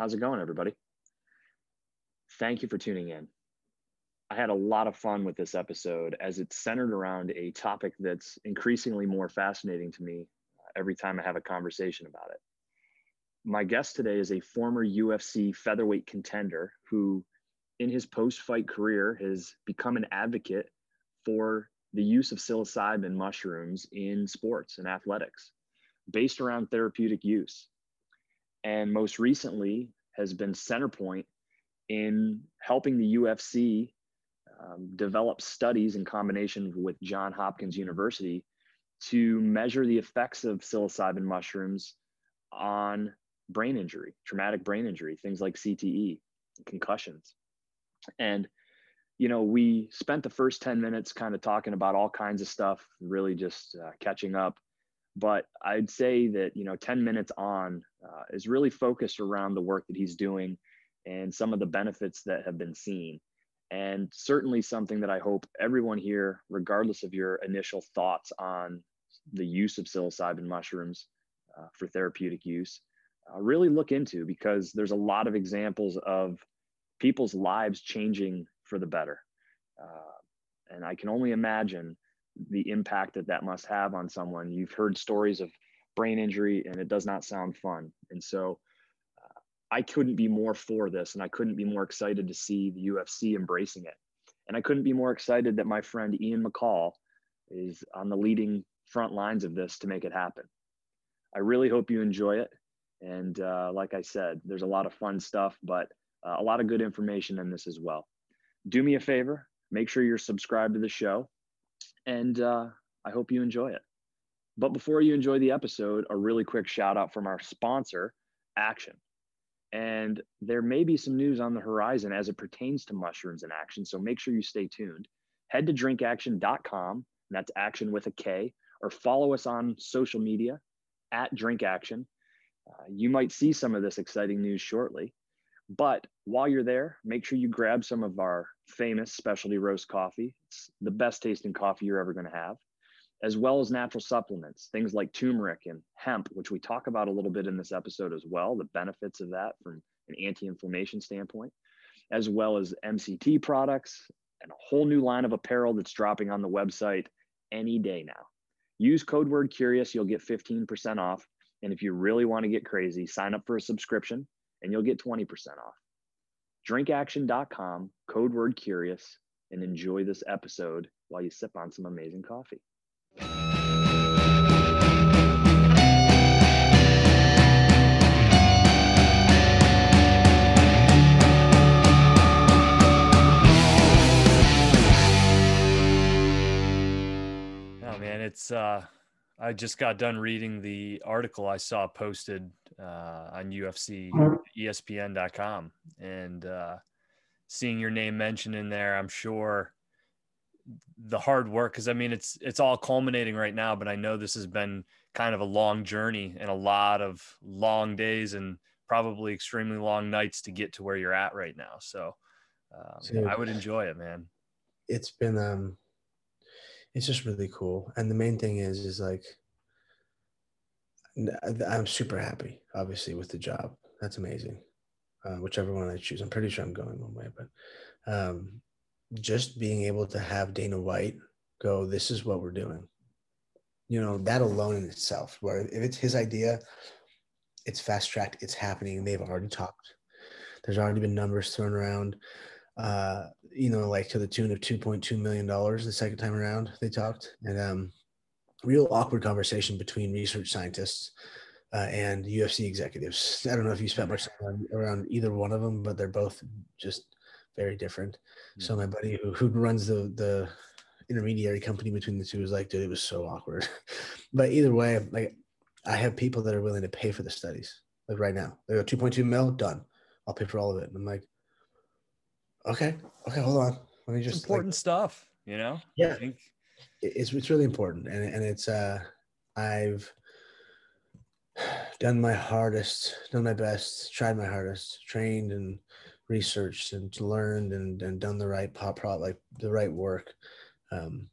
How's it going, everybody? Thank you for tuning in. I had a lot of fun with this episode as it's centered around a topic that's increasingly more fascinating to me every time I have a conversation about it. My guest today is a former UFC featherweight contender who, in his post fight career, has become an advocate for the use of psilocybin mushrooms in sports and athletics based around therapeutic use. And most recently has been center point in helping the UFC um, develop studies in combination with John Hopkins University to measure the effects of psilocybin mushrooms on brain injury, traumatic brain injury, things like CTE, concussions. And, you know, we spent the first 10 minutes kind of talking about all kinds of stuff, really just uh, catching up. But I'd say that, you know, 10 minutes on uh, is really focused around the work that he's doing and some of the benefits that have been seen. And certainly something that I hope everyone here, regardless of your initial thoughts on the use of psilocybin mushrooms uh, for therapeutic use, uh, really look into because there's a lot of examples of people's lives changing for the better. Uh, and I can only imagine the impact that that must have on someone. You've heard stories of brain injury, and it does not sound fun. And so uh, I couldn't be more for this, and I couldn't be more excited to see the UFC embracing it. And I couldn't be more excited that my friend Ian McCall is on the leading front lines of this to make it happen. I really hope you enjoy it. And uh, like I said, there's a lot of fun stuff, but uh, a lot of good information in this as well. Do me a favor, make sure you're subscribed to the show, and uh, I hope you enjoy it. But before you enjoy the episode, a really quick shout out from our sponsor, Aktion. And there may be some news on the horizon as it pertains to mushrooms in action. So make sure you stay tuned. Head to drinkaktion.com, that's Aktion with a K, or follow us on social media at Drink Aktion. Uh, you might see some of this exciting news shortly. But while you're there, make sure you grab some of our famous specialty roast coffee. It's the best tasting coffee you're ever going to have, as well as natural supplements, things like turmeric and hemp, which we talk about a little bit in this episode as well, the benefits of that from an anti inflammation standpoint, as well as MCT products and a whole new line of apparel that's dropping on the website any day now. Use code word curious, you'll get 15% off. And if you really want to get crazy, sign up for a subscription and you'll get 20% off. Drinkaktion.com, code word curious, and enjoy this episode while you sip on some amazing coffee. Oh man, it's uh I just got done reading the article I saw posted uh, on UFC ESPN.com and uh, seeing your name mentioned in there. I'm sure the hard work, because I mean, it's it's all culminating right now, but I know this has been kind of a long journey and a lot of long days and probably extremely long nights to get to where you're at right now. So um, I would enjoy it, man. It's been um it's just really cool. And the main thing is, is like, I'm super happy, obviously, with the job. That's amazing. Uh, whichever one I choose, I'm pretty sure I'm going one way, but um, just being able to have Dana White go, this is what we're doing. You know, that alone in itself, where if it's his idea, it's fast tracked, it's happening. They've already talked. There's already been numbers thrown around uh, you know, like to the tune of $2.2 million the second time around they talked. And um, real awkward conversation between research scientists uh, and UFC executives. I don't know if you spent much time around either one of them, but they're both just very different. Mm-hmm. So my buddy who, who runs the, the intermediary company between the two was like, dude, it was so awkward. but either way, like I have people that are willing to pay for the studies like right now. They go 2.2 mil, done. I'll pay for all of it. And I'm like, Okay. Okay. Hold on. Let me just important like, stuff. You know. Yeah. It's it's really important, and and it's uh, I've done my hardest, done my best, tried my hardest, trained and researched and learned and, and done the right pop pro like the right work um,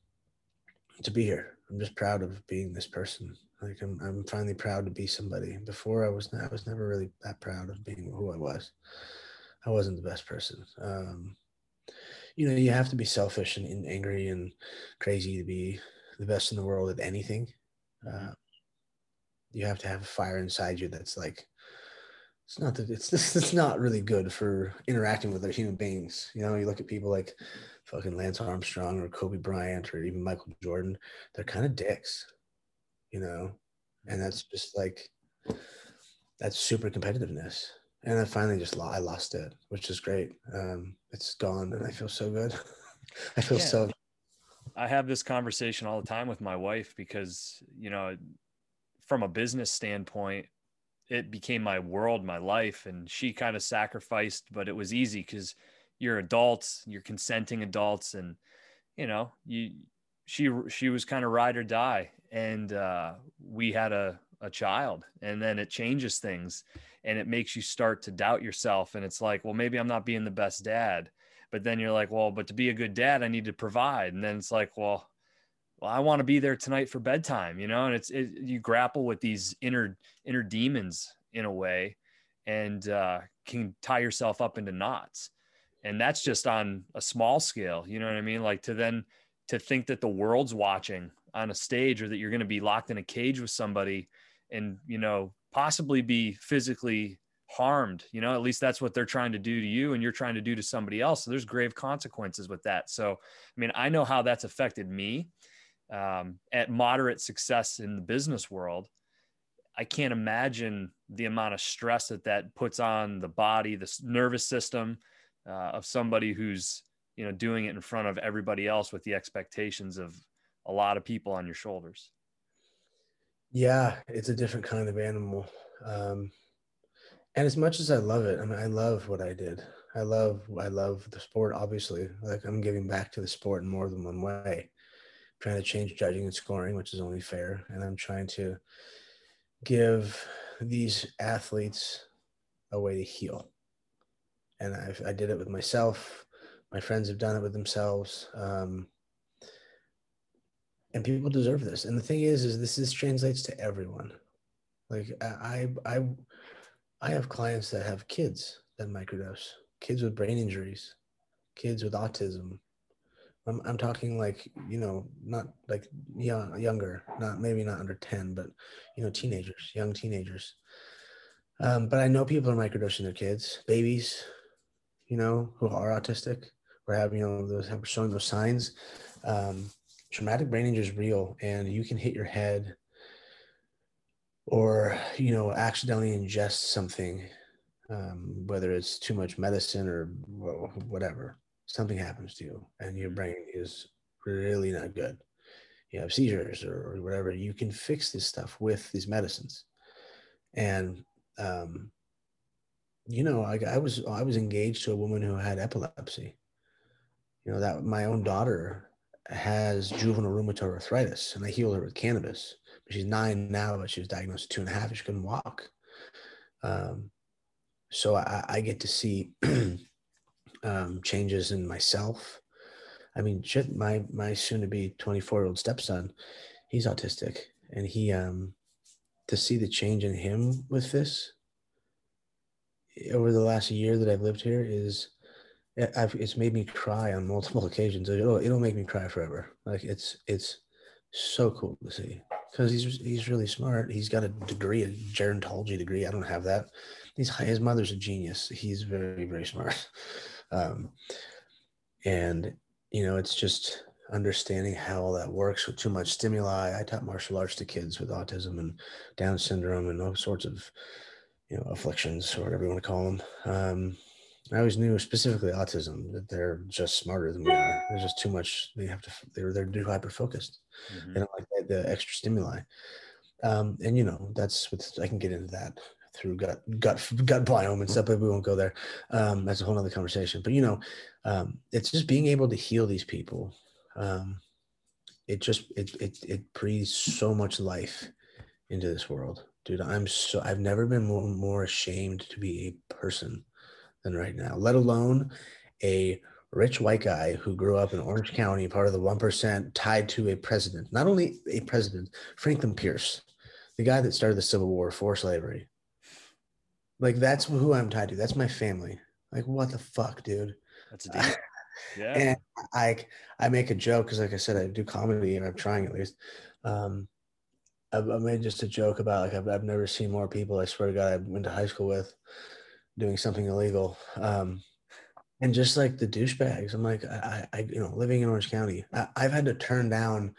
to be here. I'm just proud of being this person. Like I'm, I'm finally proud to be somebody. Before I was, I was never really that proud of being who I was. I wasn't the best person. Um, you know, you have to be selfish and, and, angry and crazy to be the best in the world at anything. Uh, you have to have a fire inside you that's like, it's not that it's it's not really good for interacting with other human beings. You know, you look at people like fucking Lance Armstrong or Kobe Bryant or even Michael Jordan, they're kind of dicks, you know, and that's just like that's super competitiveness. And I finally just I lost it, which is great. Um, it's gone, and I feel so good. I feel yeah. so. I have this conversation all the time with my wife because you know, from a business standpoint, it became my world, my life, and she kind of sacrificed, but it was easy because you're adults, you're consenting adults, and you know, you she she was kind of ride or die, and uh, we had a a child, and then it changes things, and it makes you start to doubt yourself, and it's like, well, maybe I'm not being the best dad, but then you're like, well, but to be a good dad, I need to provide, and then it's like, well. Well, I want to be there tonight for bedtime, you know, and it's it, you grapple with these inner inner demons in a way, and uh, can tie yourself up into knots. And that's just on a small scale you know what i mean? Like to then to think that the world's watching on a stage or that you're going to be locked in a cage with somebody and you know possibly be physically harmed you know at least that's what they're trying to do to you and you're trying to do to somebody else. So there's grave consequences with that. So i mean i know how that's affected me um, at moderate success in the business world. I can't imagine the amount of stress that that puts on the body the nervous system uh, of somebody who's you know doing it in front of everybody else with the expectations of a lot of people on your shoulders yeah it's a different kind of animal um, and as much as i love it i mean i love what i did i love i love the sport obviously like i'm giving back to the sport in more than one way I'm trying to change judging and scoring which is only fair and i'm trying to give these athletes a way to heal and I've, i did it with myself. My friends have done it with themselves. Um, and people deserve this. And the thing is, is this is translates to everyone. Like I, I, I have clients that have kids that microdose, kids with brain injuries, kids with autism. I'm, I'm talking like, you know, not like young, younger, not maybe not under 10, but, you know, teenagers, young teenagers. Um, but I know people are microdosing their kids, babies, you know, who are autistic or have, you know, those have showing those signs. Um, traumatic brain injury is real and you can hit your head or, you know, accidentally ingest something, um, whether it's too much medicine or whatever, something happens to you and your brain is really not good. You have seizures or, or whatever. You can fix this stuff with these medicines. And um, you know, I, I was I was engaged to a woman who had epilepsy. You know that my own daughter has juvenile rheumatoid arthritis, and I healed her with cannabis. She's nine now, but she was diagnosed at two and a half. And she couldn't walk. Um, so I, I, get to see um, changes in myself. I mean, shit, my my soon to be 24 year old stepson, he's autistic, and he um, to see the change in him with this over the last year that I've lived here is I've, it's made me cry on multiple occasions. It'll, it'll make me cry forever. Like it's it's so cool to see because he's he's really smart. He's got a degree, a gerontology degree. I don't have that. He's his mother's a genius. He's very very smart, um, and you know it's just understanding how all that works with too much stimuli. I taught martial arts to kids with autism and Down syndrome and all sorts of you know afflictions or whatever you want to call them. Um, I always knew specifically autism that they're just smarter than we are. There's just too much. They have to. They're they're too hyper focused. Mm-hmm. They don't like the, the extra stimuli. Um, and you know that's what I can get into that through gut gut gut biome and stuff, but we won't go there. Um, that's a whole other conversation. But you know, um, it's just being able to heal these people. Um, it just it it it breathes so much life into this world dude i'm so i've never been more, more ashamed to be a person than right now let alone a rich white guy who grew up in orange county part of the 1% tied to a president not only a president franklin pierce the guy that started the Civil War for slavery. Like that's who I'm tied to. That's my family. Like what the fuck, dude? That's a deal. Yeah. And I I make a joke because, like I said, I do comedy and I'm trying at least. Um, I, I made just a joke about like I've, I've never seen more people. I swear to God, I went to high school with doing something illegal. Um, and just like the douchebags, I'm like, I, I, you know, living in Orange County, I, I've had to turn down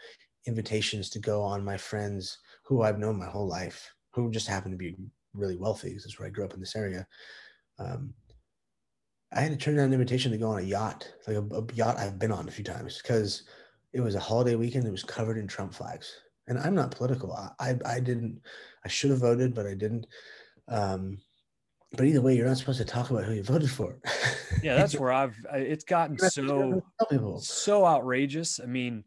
invitations to go on my friends who I've known my whole life, who just happen to be really wealthy. This is where I grew up in this area. Um, I had to turn down an invitation to go on a yacht, like a, a yacht I've been on a few times, because it was a holiday weekend. It was covered in Trump flags, and I'm not political. I I, I didn't. I should have voted, but I didn't. Um, but either way, you're not supposed to talk about who you voted for. yeah, that's where I've. It's gotten so so outrageous. I mean,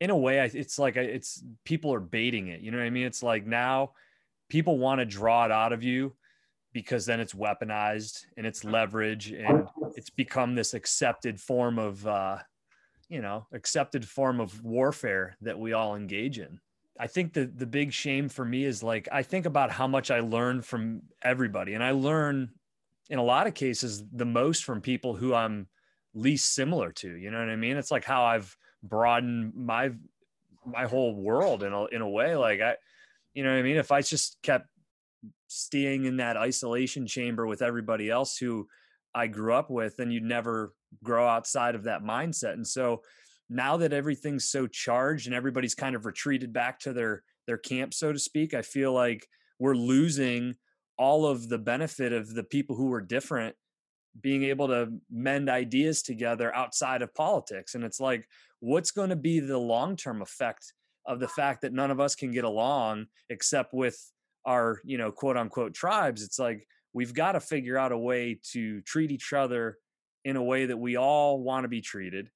in a way, it's like it's people are baiting it. You know what I mean? It's like now people want to draw it out of you because then it's weaponized and it's leverage and it's become this accepted form of uh, you know accepted form of warfare that we all engage in i think the the big shame for me is like i think about how much i learn from everybody and i learn in a lot of cases the most from people who i'm least similar to you know what i mean it's like how i've broadened my my whole world in a, in a way like i you know what i mean if i just kept staying in that isolation chamber with everybody else who I grew up with, then you'd never grow outside of that mindset. And so now that everything's so charged and everybody's kind of retreated back to their their camp, so to speak, I feel like we're losing all of the benefit of the people who were different being able to mend ideas together outside of politics. And it's like, what's going to be the long term effect of the fact that none of us can get along except with our you know quote unquote tribes it's like we've got to figure out a way to treat each other in a way that we all want to be treated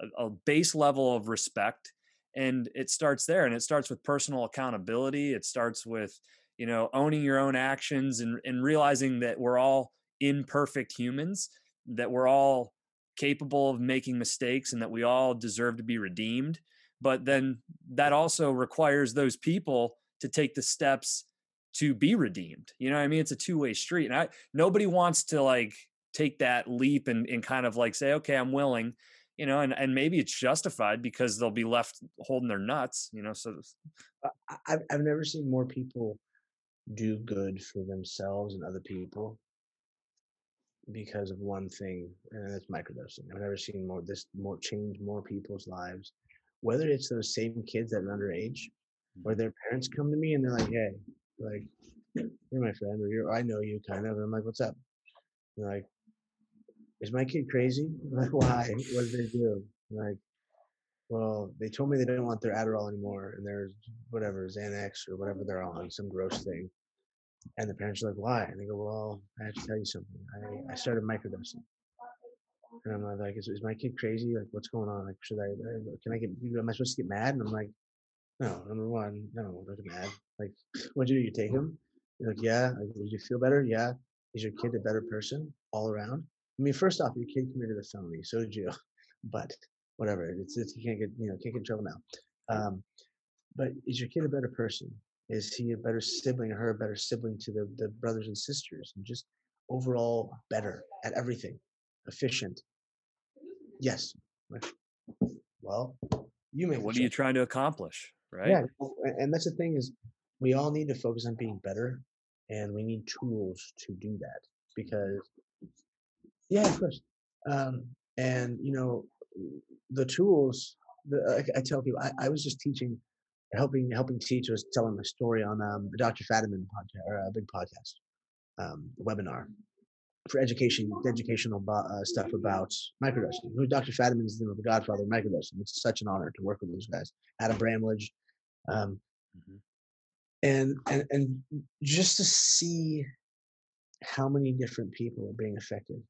a, a base level of respect and it starts there and it starts with personal accountability it starts with you know owning your own actions and, and realizing that we're all imperfect humans that we're all capable of making mistakes and that we all deserve to be redeemed but then that also requires those people to take the steps to be redeemed. You know what I mean? It's a two-way street. And I nobody wants to like take that leap and, and kind of like say, okay, I'm willing, you know, and, and maybe it's justified because they'll be left holding their nuts, you know. So I've I've never seen more people do good for themselves and other people because of one thing, and that's microdosing. I've never seen more this more change more people's lives. Whether it's those same kids that are underage, or mm-hmm. their parents come to me and they're like, "Hey, like, you're my friend, or you're, I know you kind of. And I'm like, what's up? And like, is my kid crazy? Like, why? What did they do? Like, well, they told me they didn't want their Adderall anymore, and there's whatever Xanax or whatever they're on, some gross thing. And the parents are like, why? And they go, well, I have to tell you something. I, I started microdosing. And I'm like, is, is my kid crazy? Like, what's going on? Like, should I, uh, can I get, am I supposed to get mad? And I'm like, no, number one, no, don't get mad. Like, what'd you do? You take him? You're like, yeah. Like, did you feel better? Yeah. Is your kid a better person all around? I mean, first off, your kid committed a felony. So did you. But whatever. It's, it's you can't get you know can't get in trouble now. Um, but is your kid a better person? Is he a better sibling or her a better sibling to the, the brothers and sisters and just overall better at everything, efficient? Yes. Well, you may. What are you trying to accomplish? right? Yeah, and that's the thing is, we all need to focus on being better, and we need tools to do that because, yeah, of course. Um, and you know, the tools. The, I, I tell people, I, I, was just teaching, helping helping teach was telling my story on um, the Dr. Fadiman podcast or a big podcast um, webinar for education, educational uh, stuff about microdosing. Dr. Fadiman is the godfather of microdosing. It's such an honor to work with those guys. Adam Bramlage, um, mm-hmm. and, and and just to see how many different people are being affected.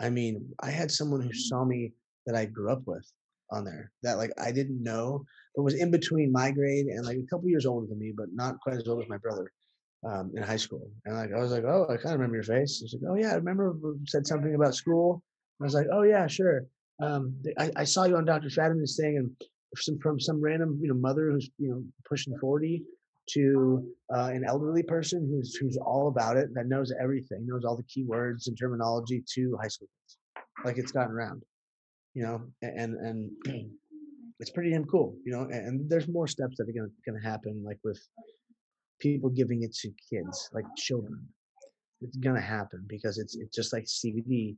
I mean, I had someone who saw me that I grew up with on there that like I didn't know, but was in between my grade and like a couple years older than me, but not quite as old as my brother um, in high school. And like I was like, oh, I kind of remember your face. He's like, oh yeah, I remember said something about school. I was like, oh yeah, sure. Um, I, I saw you on Dr. Fadiman's thing, and some from some random you know mother who's you know pushing 40 to uh, an elderly person who's who's all about it, that knows everything, knows all the keywords and terminology to high school kids. Like it's gotten around, you know, and and it's pretty damn cool, you know. And, there's more steps that are gonna gonna happen, like with people giving it to kids, like children. It's gonna happen because it's it's just like CBD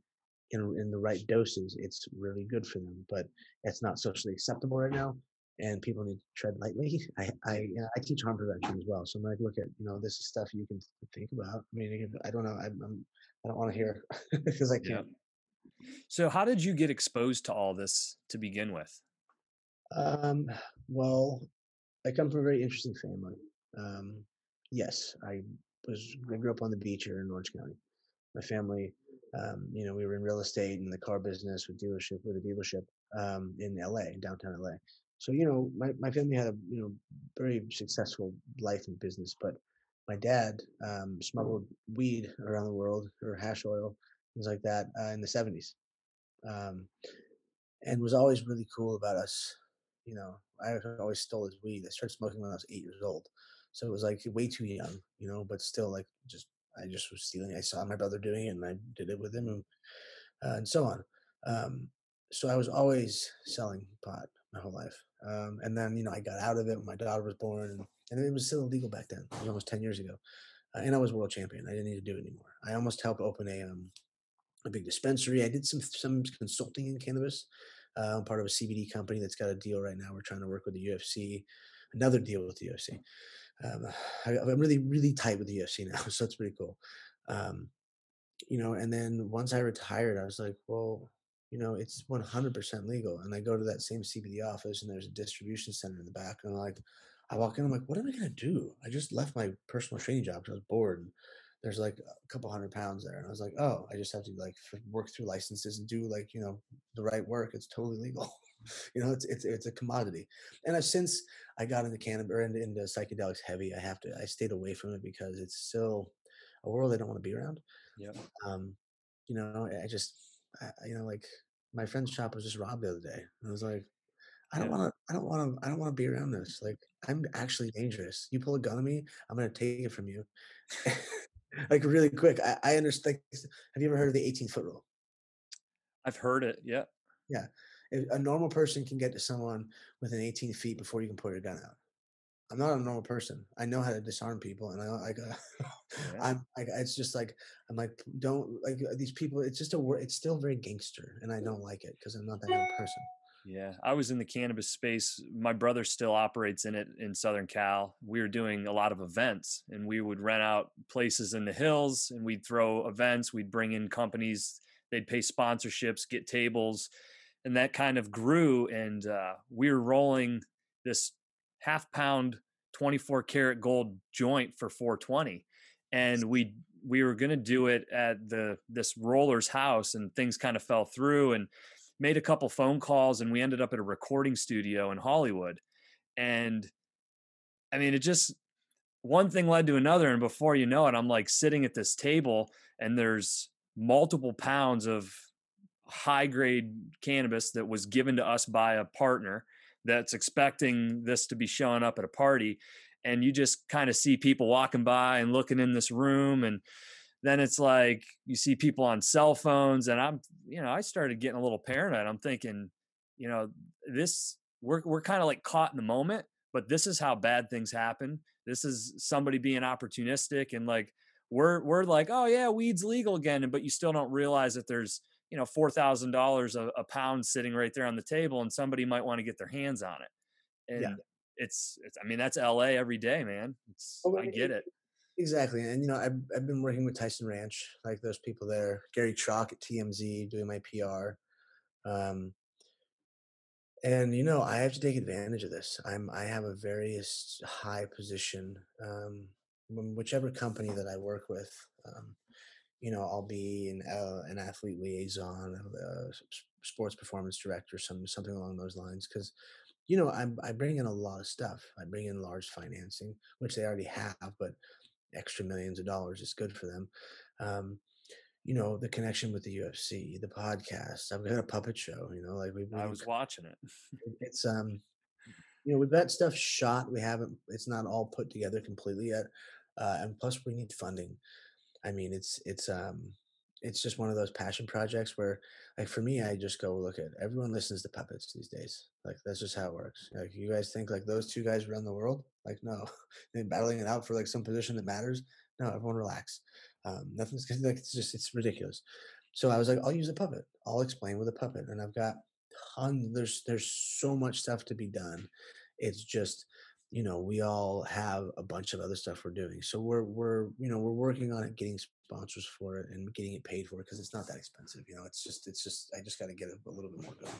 in in the right doses. It's really good for them, but it's not socially acceptable right now and people need to tread lightly. I I, you know, I teach harm prevention as well, so I'm like, look at you know this is stuff you can think about. I mean, I don't know, I'm, I'm I don't want to hear because I can't. So, how did you get exposed to all this to begin with? Um, well, I come from a very interesting family. Um, yes, I was I grew up on the beach here in Orange County. My family, um, you know, we were in real estate and the car business with dealership with a dealership um, in LA, downtown LA. So you know, my, my family had a you know very successful life and business, but my dad um, smuggled weed around the world or hash oil, things like that, uh, in the seventies, um, and was always really cool about us. You know, I always stole his weed. I started smoking when I was eight years old, so it was like way too young, you know. But still, like just I just was stealing. I saw my brother doing it, and I did it with him, and, uh, and so on. Um, so I was always selling pot my whole life. Um, and then, you know, I got out of it when my daughter was born, and, and it was still illegal back then. It was almost 10 years ago. Uh, and I was world champion. I didn't need to do it anymore. I almost helped open a, um, a big dispensary. I did some, some consulting in cannabis. Uh, I'm part of a CBD company that's got a deal right now. We're trying to work with the UFC, another deal with the UFC. Um, I, am really, really tight with the UFC now, so it's pretty cool. Um, you know, and then once I retired, I was like, well, you know, it's 100% legal. And I go to that same CBD office and there's a distribution center in the back. And I'm like, I walk in, I'm like, what am I going to do? I just left my personal training job because I was bored. And there's like a couple hundred pounds there. And I was like, oh, I just have to like work through licenses and do like, you know, the right work. It's totally legal. you know, it's, it's, it's a commodity. And I've, since I got into cannabis or into, into psychedelics heavy, I have to, I stayed away from it because it's still a world I don't want to be around. Yeah. Um, you know, I just, I, you know, like my friend's shop was just robbed the other day. I was like, I don't want to, I don't want to, I don't want to be around this. Like, I'm actually dangerous. You pull a gun on me, I'm going to take it from you. like really quick. I, I understand. Have you ever heard of the 18 foot rule? I've heard it. Yeah. Yeah. A normal person can get to someone within 18 feet before you can pull your gun out. I'm not a normal person. I know how to disarm people, and I like. Uh, yeah. I'm. I, it's just like I'm like don't like uh, these people. It's just a word. It's still very gangster, and I don't like it because I'm not that kind of person. Yeah, I was in the cannabis space. My brother still operates in it in Southern Cal. We were doing a lot of events, and we would rent out places in the hills, and we'd throw events. We'd bring in companies. They'd pay sponsorships, get tables, and that kind of grew. And uh, we were rolling this half pound 24 karat gold joint for 420 and we we were going to do it at the this roller's house and things kind of fell through and made a couple phone calls and we ended up at a recording studio in Hollywood and I mean it just one thing led to another and before you know it I'm like sitting at this table and there's multiple pounds of high grade cannabis that was given to us by a partner that's expecting this to be showing up at a party and you just kind of see people walking by and looking in this room and then it's like you see people on cell phones and i'm you know i started getting a little paranoid. I'm thinking you know this we're we're kind of like caught in the moment but this is how bad things happen. This is somebody being opportunistic and like we're we're like oh yeah weed's legal again but you still don't realize that there's you know four thousand dollars a pound sitting right there on the table, and somebody might want to get their hands on it. And yeah. it's, it's I mean that's L.A. every day, man. It's, I get it. Exactly, and you know I've I've been working with Tyson Ranch, like those people there, Gary Chalk at TMZ doing my PR. Um, and you know i have to take advantage of this i'm i have a very high position um whichever company that i work with um you know, I'll be an uh, an athlete liaison, a sports performance director, some something along those lines. Because, you know, I I bring in a lot of stuff. I bring in large financing, which they already have, but extra millions of dollars is good for them. Um, you know, the connection with the UFC, the podcast. I've got a puppet show. You know, like we. I was watching it. it's um, you know, we've got stuff shot. We haven't. It's not all put together completely yet, uh, and plus we need funding. I mean, it's it's um it's just one of those passion projects where like for me i just go look at everyone listens to puppets these days like that's just how it works. Like you guys think like those two guys run the world? Like no. They're battling it out for like some position that matters? No everyone relax. Um nothing's like it's just it's ridiculous. So i was like i'll use a puppet. I'll explain with a puppet. And i've got tons there's there's so much stuff to be done. It's just you know we all have a bunch of other stuff we're doing. So we're we're you know we're working on it getting sponsors for it and getting it paid for because it's not that expensive you know it's just it's just i just got to get a, a little bit more going.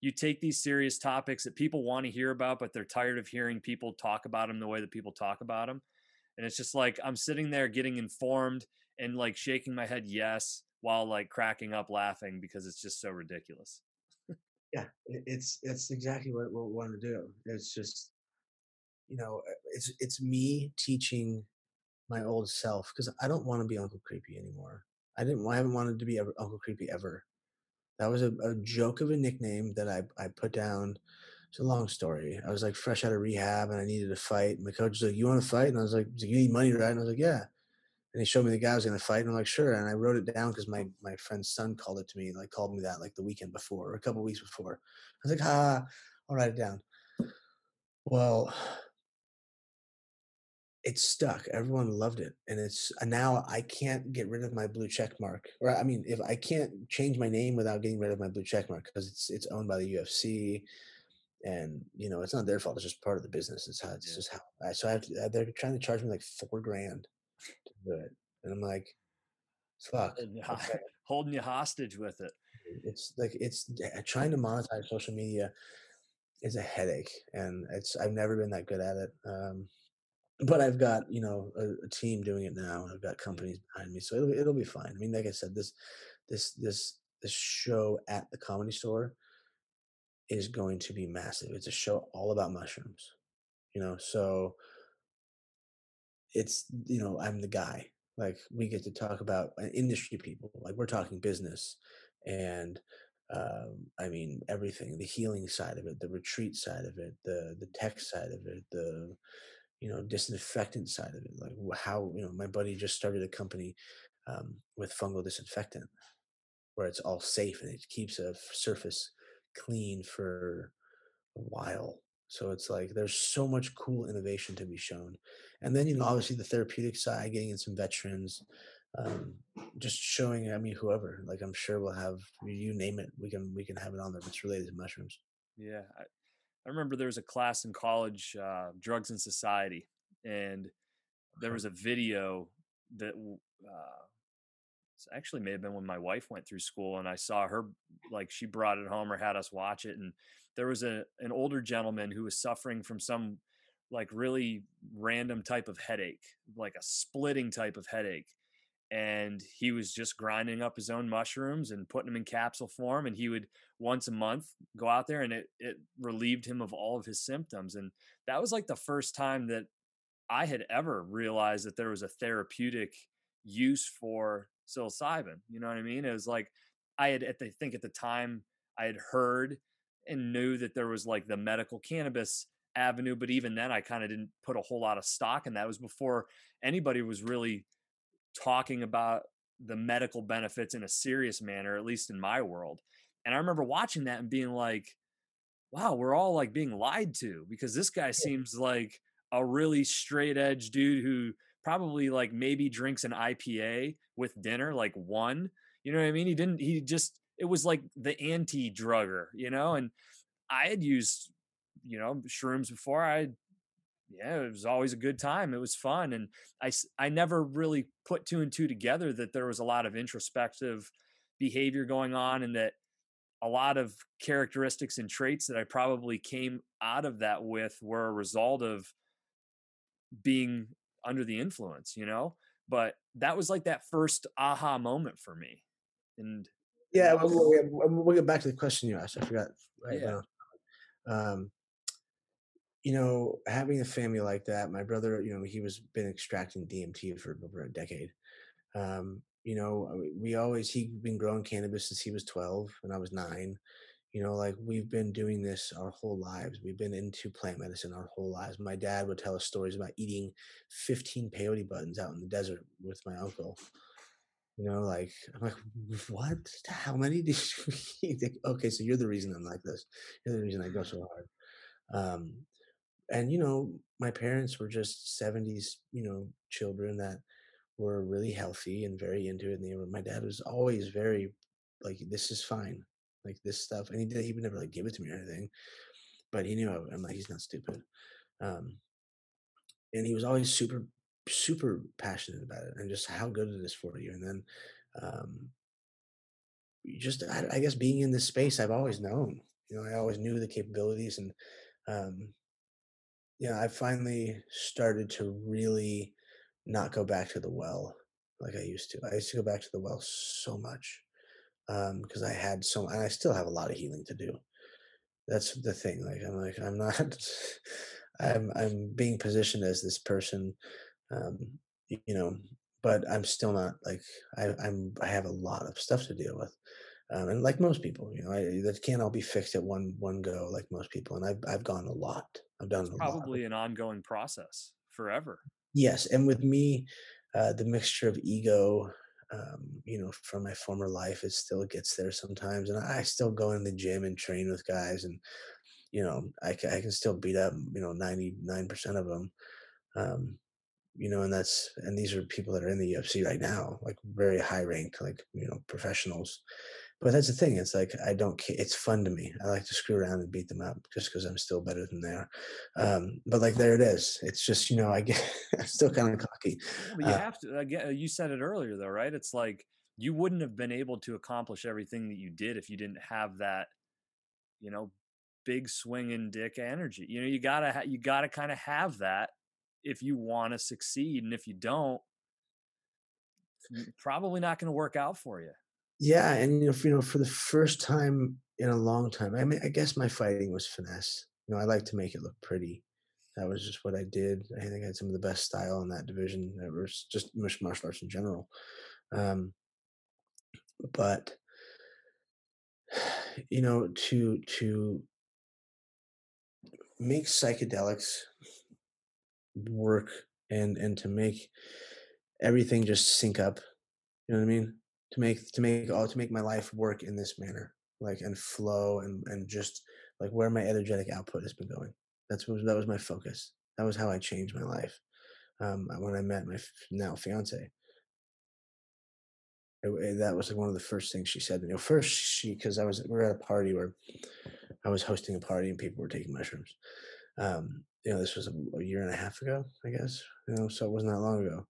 You take these serious topics that people want to hear about but they're tired of hearing people talk about them the way that people talk about them and it's just like i'm sitting there getting informed and like shaking my head yes while like cracking up laughing because it's just so ridiculous. Yeah it's it's exactly what, what we want to do. It's just you know, uh, it's it's me teaching my old self because I don't want to be Uncle Creepy anymore. I didn't. I haven't wanted to be Uncle Creepy ever. That was a, a joke of a nickname that I I put down. It's a long story. I was like fresh out of rehab and I needed to fight. My coach was like, "You want to fight?" And I was like, "You need money, right?" And I was like, "Yeah." And he showed me the guy I was going to fight, and I'm like, "Sure." And I wrote it down because my my friend's son called it to me, like called me that like the weekend before or a couple weeks before. I was like, "Ha, I'll write it down." Well, it stuck. Everyone loved it, and it's now I can't get rid of my blue check mark. Or I mean, if I can't change my name without getting rid of my blue check mark because it's it's owned by the UFC, and you know it's not their fault. It's just part of the business. It's how it's yeah. just how. I, so I have to, they're trying to charge me like four grand to do it, and I'm like, fuck, okay. holding you hostage with it. It's like it's trying to monetize social media is a headache, and it's I've never been that good at it. Um, but I've got you know a, a, team doing it now. I've got companies behind me, so it'll it'll be fine. I mean, like I said, this this this this show at the comedy store is going to be massive. It's a show all about mushrooms, you know. So it's you know I'm the guy. Like we get to talk about uh, industry people. Like we're talking business, and um, I mean everything: the healing side of it, the retreat side of it, the the tech side of it, the you know disinfectant side of it like how you know my buddy just started a company um, with fungal disinfectant where it's all safe and it keeps a surface clean for a while. So it's like there's so much cool innovation to be shown. And then you know obviously the therapeutic side getting in some veterans um, just showing i mean whoever like i'm sure we'll have you name it we can we can have it on there if it's related to mushrooms. Yeah I remember there was a class in college, uh, Drugs and Society, and there was a video that uh, actually may have been when my wife went through school, and I saw her like she brought it home or had us watch it, and there was a an older gentleman who was suffering from some like really random type of headache, like a splitting type of headache, and he was just grinding up his own mushrooms and putting them in capsule form and he would once a month go out there and it it relieved him of all of his symptoms and that was like the first time that I had ever realized that there was a therapeutic use for psilocybin you know what I mean? It was like I had at the think at the time I had heard and knew that there was like the medical cannabis avenue but even then I kind of didn't put a whole lot of stock in that. It was before anybody was really talking about the medical benefits in a serious manner, at least in my world. And I remember watching that and being like, wow, we're all like being lied to because this guy seems like a really straight edge dude who probably like maybe drinks an IPA with dinner, like one. You know what I mean? He didn't, he just, it was like the anti drugger, you know? And I had used, you know, shrooms before. I yeah, it was always a good time. It was fun. And I, I never really put two and two together that there was a lot of introspective behavior going on and that a lot of characteristics and traits that I probably came out of that with were a result of being under the influence, you know? But that was like that first aha moment for me. And yeah, we'll, we'll, we'll get back to the question you asked. I forgot right yeah. now. Um, you know, having a family like that, my brother, you know, he was been extracting DMT for over a decade. Um, you know, we always he'd been growing cannabis since he was 12 and I was nine. You You know, like we've been doing this our whole lives. We've been into plant medicine our whole lives. My dad would tell us stories about eating 15 peyote buttons out in the desert with my uncle. You know, like I'm like, what? How many did you eat? okay, so you're the reason I'm like this. You're the reason I go so hard. Um, and you know, my parents were just 70s, you know, children that were really healthy and very into it. And they were, my dad was always very like, this is fine, like this stuff. And he did, he would never like give it to me or anything, but he knew I, am like, he's not stupid. Um, and he was always super, super passionate about it and just how good it is for you. And then, um, just, I, I guess being in this space, I've always known, you know, I always knew the capabilities and, um, yeah, I finally started to really not go back to the well like I used to. I used to go back to the well so much because um, I had so, and I still have a lot of healing to do. That's the thing. Like I'm like I'm not. I'm I'm being positioned as this person, um, you know, but I'm still not like I, I'm. I have a lot of stuff to deal with. Um, and like most people, you know, I, that can't all be fixed at one one go, like most people. And I've I've gone a lot. I've done it's probably an ongoing process forever. Yes, and with me, uh, the mixture of ego, um, you know, from my former life, it still gets there sometimes, and I still go in the gym and train with guys, and you know, I, I can still beat up, you know, ninety nine percent of them. Um, you know, and that's and these are people that are in the UFC right now, like very high ranked, like you know, professionals. But that's the thing. It's like I don't. It's fun to me. I like to screw around and beat them up just because I'm still better than they are. Um, but like there it is. It's just you know I get I'm still kind of cocky. Well, you uh, have to. Again, you said it earlier though, right? It's like you wouldn't have been able to accomplish everything that you did if you didn't have that, you know, big swinging dick energy. You know, you gotta ha- you gotta kind of have that if you want to succeed, and if you don't, probably not going to work out for you. Yeah, and you know, for, you know, for the first time in a long time, I mean, I guess my fighting was finesse. You know, I like to make it look pretty. That was just what I did. I think I had some of the best style in that division. Was just martial arts in general. Um, but you know, to to make psychedelics work and and to make everything just sync up. You know what I mean? To make to make all to make my life work in this manner like and flow and and just like where my energetic output has been going. That's what that was my focus. That was how i changed my life um, when i met my now fiance. It, that was like one of the first things she said to me. First she because i was we were at a party where i was hosting a party and people were taking mushrooms. Um, you know this was a, a year and a half ago i guess you know so it wasn't that long ago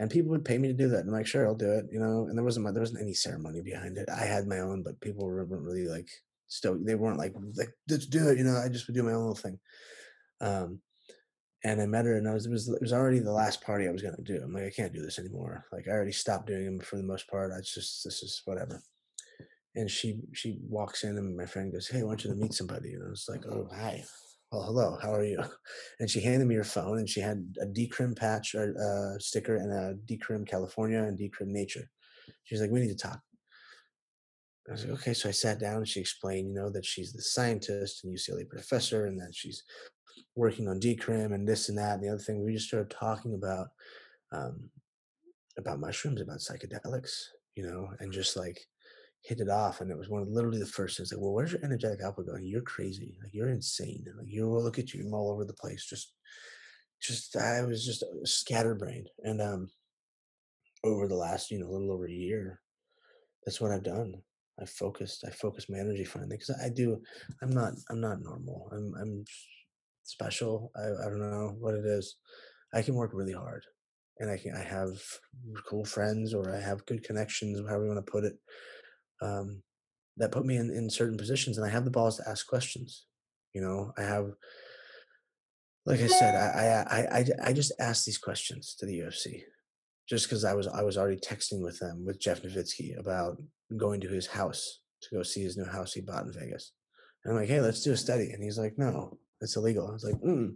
and people would pay me to do that. And I'm like, sure, I'll do it. You know, and there wasn't there wasn't any ceremony behind it. I had my own, but people weren't really like stoked. They weren't like like let's do it. You know, I just would do my own little thing. Um, and I met her, and I was it was it was already the last party I was gonna do. I'm like, I can't do this anymore. Like I already stopped doing them for the most part. I just this is whatever. And she she walks in, and my friend goes, "Hey, I want you to meet somebody." And I was like, "Oh, hi." Well, hello, how are you? And she handed me her phone and she had a Decrim patch or uh, sticker and a Decrim California and Decrim Nature. She's like, we need to talk. I was like, okay. So I sat down and she explained, you know, that she's the scientist and UCLA professor and that she's working on Decrim and this and that and the other thing. We just started talking about um, about mushrooms, about psychedelics, you know, and just like hit it off and it was one of literally the first things like well where's your energetic output going? You're crazy. Like you're insane. Like you will look at you I'm all over the place. Just just i was just scatterbrained and um over the last you know a little over a year that's what i've done. I focused i focused my energy finally because i do i'm not i'm not normal. I'm i'm special. I, I don't know what it is. I can work really hard and i can i have cool friends or i have good connections however you want to put it um, that put me in, in certain positions and I have the balls to ask questions. You know, I have, like I said, I, I, I, I just asked these questions to the UFC just because I was, I was already texting with them with Jeff Novitzky about going to his house to go see his new house he bought in Vegas. And I'm like, Hey, let's do a study. And he's like, no, it's illegal. I was like, mm,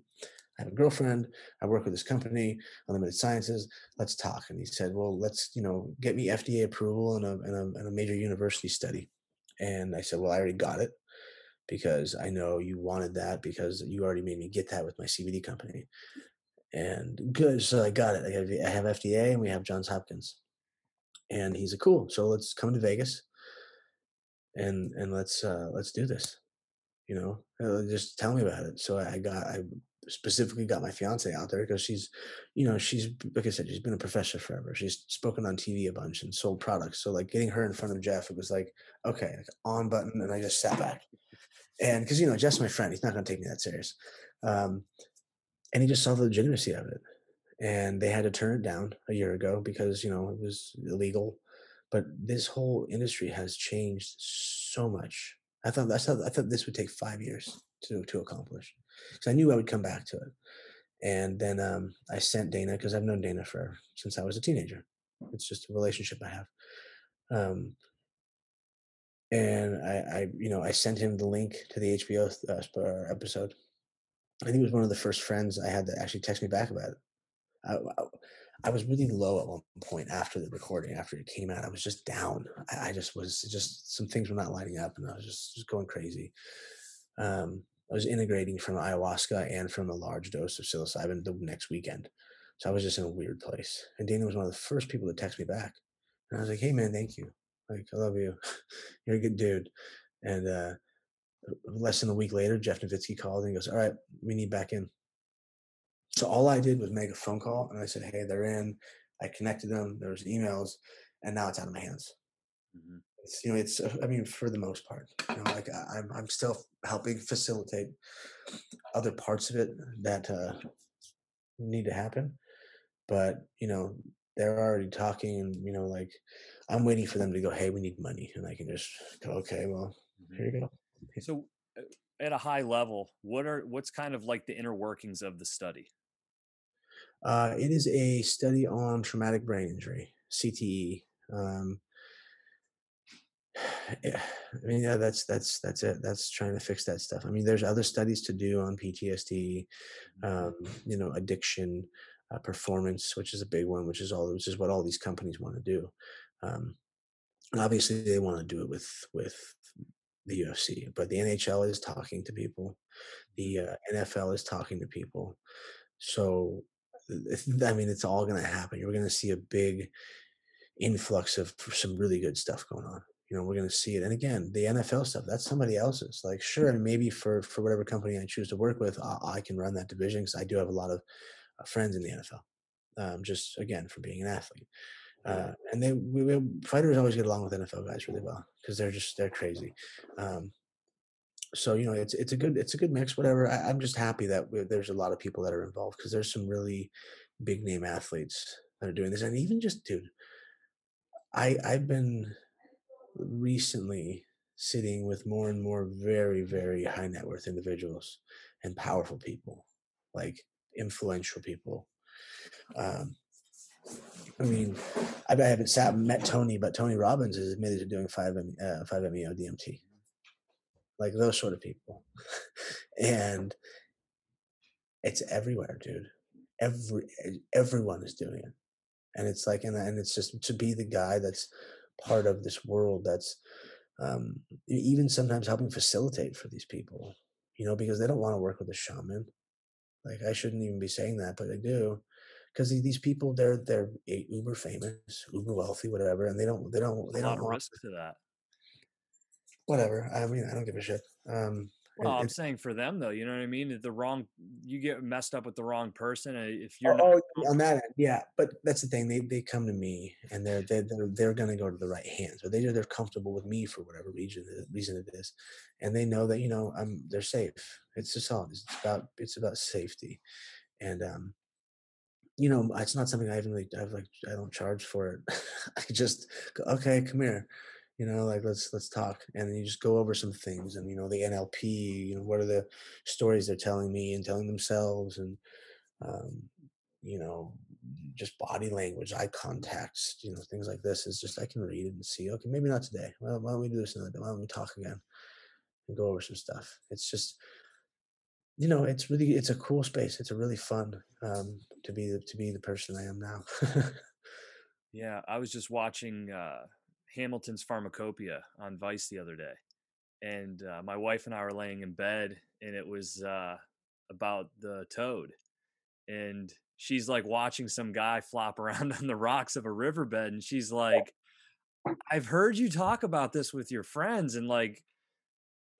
I have a girlfriend. I work with this company, Unlimited Sciences. Let's talk. And he said, well, let's, you know, get me FDA approval and a, and a, and a major university study. And I said, well, I already got it. because I know you wanted that because you already made me get that with my CBD company. And good, so I got it. I have, I have FDA and we have Johns Hopkins. And he's a cool. So let's come to Vegas and and let's uh let's do this. You know, uh, just tell me about it. So I got I specifically got my fiance out there because she's, you know, she's like I said, she's been a professor forever. She's spoken on TV a bunch and sold products. So like getting her in front of Jeff, it was like, okay, like on button, and I just sat back. And because you know, Jeff's my friend, he's not to take me that serious. Um, and he just saw the legitimacy of it. And they had to turn it down a year ago because you know it was illegal. But this whole industry has changed so much. I thought thought I thought this would take five years to to accomplish because I knew I would come back to it. And then um, I sent Dana because I've known Dana for since I was a teenager. It's just a relationship I have. Um, and I, I, you know, I sent him the link to the HBO uh, episode. I think he was one of the first friends I had that actually text me back about it. I, I, I, was really low at one point after the recording, after it came out. I was just down. I, I just was just some things were not lining up, and I was just just going crazy. Um, I was integrating from ayahuasca and from a large dose of psilocybin the next weekend. So I was just in a weird place. And Dana was one of the first people to text me back. And I was like, hey, man, thank you. Like, I love you. You're a good dude. And uh, less than a week later, Jeff Novitzky called and he goes, all right, we need back in. So all I did was make a phone call and I said, hey, they're in. I connected them. There was emails. And now it's out of my hands. Mm-hmm. It's, you know, it's, uh, I mean, for the most part, you know, like I'm, I'm still helping facilitate other parts of it that uh, need to happen. But, you know, they're already talking and, you know, like I'm waiting for them to go, Hey, we need money. And I can just go, okay, well, here you go. So uh, at a high level, what are, what's kind of like the inner workings of the study? Uh, it is a study on traumatic brain injury, CTE. Um, yeah, I mean, yeah, that's that's that's it. That's trying to fix that stuff. I mean, there's other studies to do on PTSD, mm-hmm. um, you know, addiction, uh, performance, which is a big one, which is all, which is what all these companies want to do. Um, obviously, they want to do it with with the UFC, but the NHL is talking to people, the uh, NFL is talking to people. So, I mean, it's all going to happen. You're going to see a big influx of some really good stuff going on you know we're going to see it. And again the nfl stuff that's somebody else's. Like sure and maybe for for whatever company i choose to work with i, I can run that division because i do have a lot of uh, friends in the nfl um, just again for being an athlete. Uh, and they we, we, fighters always get along with nfl guys really well because they're just they're crazy. Um, so you know it's it's a good it's a good mix whatever. I, am just happy that we, there's a lot of people that are involved because there's some really big name athletes that are doing this. And even just dude i i've been recently sitting with more and more very, very high net worth individuals and powerful people, like influential people. Um, I mean, I haven't sat met Tony, but Tony Robbins is admitted to doing five uh, five MEO DMT, like those sort of people, and it's everywhere, dude. Every everyone is doing it, and it's like, and and it's just to be the guy that's part of this world that's um, even sometimes helping facilitate for these people, you know, because they don't want to work with a shaman. Like I shouldn't even be saying that, but I do, because these people they're they're uber famous, uber wealthy, whatever, and they don't they don't they don't risk to that. Whatever. I mean, I don't give a shit. Um, well, I'm saying for them though, you know what I mean. The wrong, you get messed up with the wrong person. If you're oh, not- on that end, yeah. But that's the thing. They they come to me and they're they're they're, they're going to go to the right hands, or they they're comfortable with me for whatever reason reason it is, and they know that you know I'm they're safe. It's just all it's about it's about safety, and um, you know it's not something I even really I've like I don't charge for it. I just go, okay, come here you know like let's let's talk and then you just go over some things and you know the nlp you know what are the stories they're telling me and telling themselves and um, you know just body language eye contacts you know things like this is just i can read it and see okay maybe not today. Well why don't we do this another day? Why don't we talk again and go over some stuff? It's just you know it's really it's a cool space. It's a really fun um, to be the, to be the person i am now. Yeah i was just watching uh Hamilton's Pharmacopoeia on Vice the other day, and uh, my wife and I were laying in bed, and it was uh, about the toad, and she's like watching some guy flop around on the rocks of a riverbed, and she's like, "I've heard you talk about this with your friends, and like,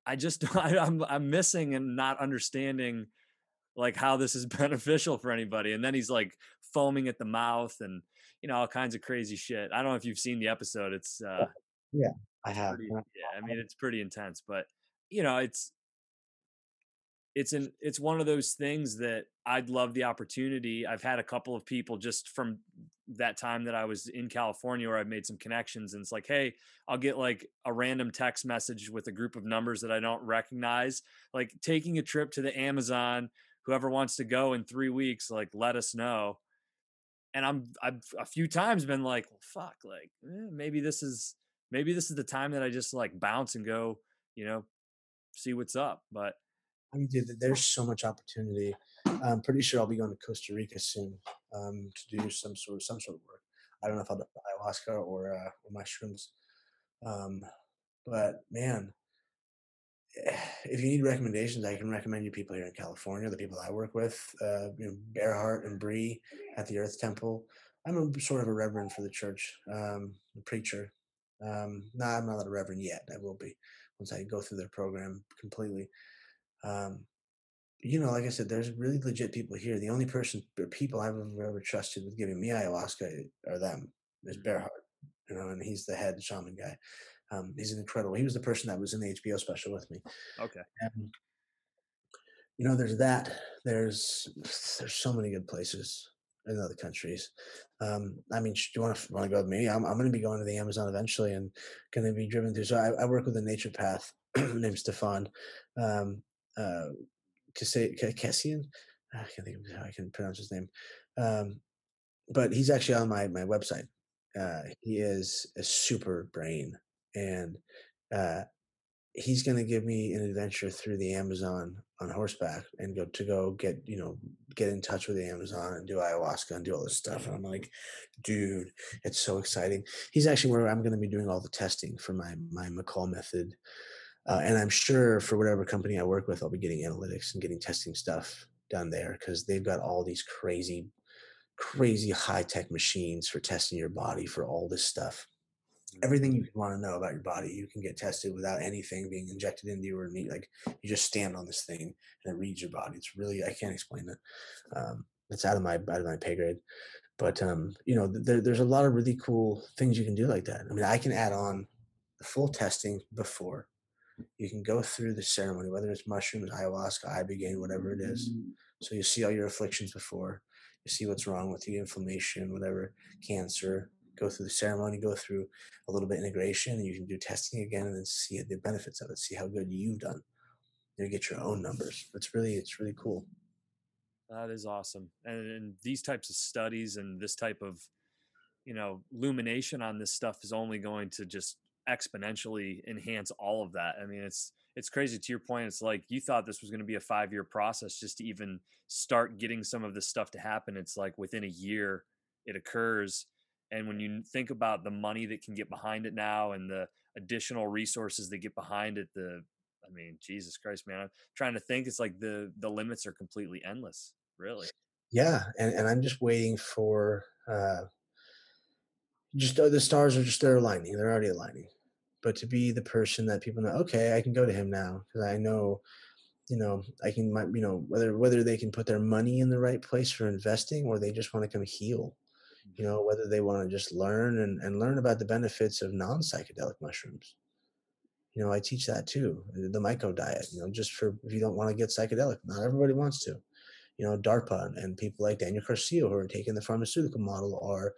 I just I, I'm I'm missing and not understanding." like how this is beneficial for anybody and then he's like foaming at the mouth and you know all kinds of crazy shit. I don't know if you've seen the episode it's uh yeah. i have. pretty, yeah. i mean it's pretty intense but you know it's it's an it's one of those things that I'd love the opportunity. I've had a couple of people just from that time that I was in California where I've made some connections and it's like, hey, I'll get like a random text message with a group of numbers that I don't recognize, like taking a trip to the Amazon whoever wants to go in three weeks, like let us know. And I'm I've a few times been like, well, fuck, like eh, maybe this is maybe this is the time that I just like bounce and go, you know, see what's up. But I mean, dude, there's so much opportunity. I'm pretty sure I'll be going to Costa Rica soon um, to do some sort of some sort of work. I don't know if I'll do ayahuasca or, uh, or mushrooms, um, but man, if you need recommendations, I can recommend you people here in California, the people I work with, uh, you know, Bearhart and Bree at the Earth Temple. I'm a sort of a reverend for the church, um, a preacher. Um, no, I'm not a reverend yet. I will be once I go through their program completely. Um, you know, like I said, there's really legit people here. The only person or people I've ever trusted with giving me ayahuasca are them. There's mm-hmm. You know, and he's the head shaman guy. Um, he's incredible. He was the person that was in the HBO special with me. Okay. And, you know, there's that. There's there's so many good places in other countries. Um, I mean, do you want to want to go with me? I'm I'm going to be going to the Amazon eventually and going to be driven through. So I, I work with a naturopath named Stefan um, uh, Cassian. I can't think of how I can pronounce his name. Um, but he's actually on my my website. Uh, he is a super brain and uh, he's going to give me an adventure through the Amazon on horseback and go to go get you know get in touch with the Amazon and do ayahuasca and do all this stuff. And I'm like, dude, it's so exciting. He's actually where I'm going to be doing all the testing for my my McCall method. Uh, and I'm sure for whatever company I work with, I'll be getting analytics and getting testing stuff done there because they've got all these crazy, crazy high tech machines for testing your body for all this stuff. Everything you want to know about your body you can get tested without anything being injected into you or need like you just stand on this thing and it reads your body. It's really i can't explain it. Um, it's out of my out of my pay grade. But um, you know there, there's a lot of really cool things you can do like that. I mean i can add on the full testing before you can go through the ceremony whether it's mushrooms ayahuasca ibogaine whatever it is mm-hmm. so you see all your afflictions before you see what's wrong with you inflammation whatever cancer go through the ceremony, go through a little bit integration, and you can do testing again and then see the benefits of it, see how good you've done. You get your own numbers. It's really it's really cool. That is awesome. And, and these types of studies and this type of you know illumination on this stuff is only going to just exponentially enhance all of that. I mean, it's it's crazy to your point. It's like you thought this was going to be a five year process just to even start getting some of this stuff to happen. It's like within a year it occurs and when you think about the money that can get behind it now and the additional resources that get behind it, the I mean, Jesus Christ, man, I'm trying to think. It's like the the limits are completely endless, really. Yeah, and and I'm just waiting for uh just uh, the stars are just they're aligning. They're already aligning. But to be the person that people know, okay, I can go to him now because I know, you know, I can, you know, whether whether they can put their money in the right place for investing or they just want to come heal. You mm-hmm. know whether they want to just learn and, and learn about the benefits of non-psychedelic mushrooms. You know i teach that too uh, the myco diet you know just for if you don't want to get psychedelic not everybody wants to. You know darpa and people like daniel garcia who are taking the pharmaceutical model are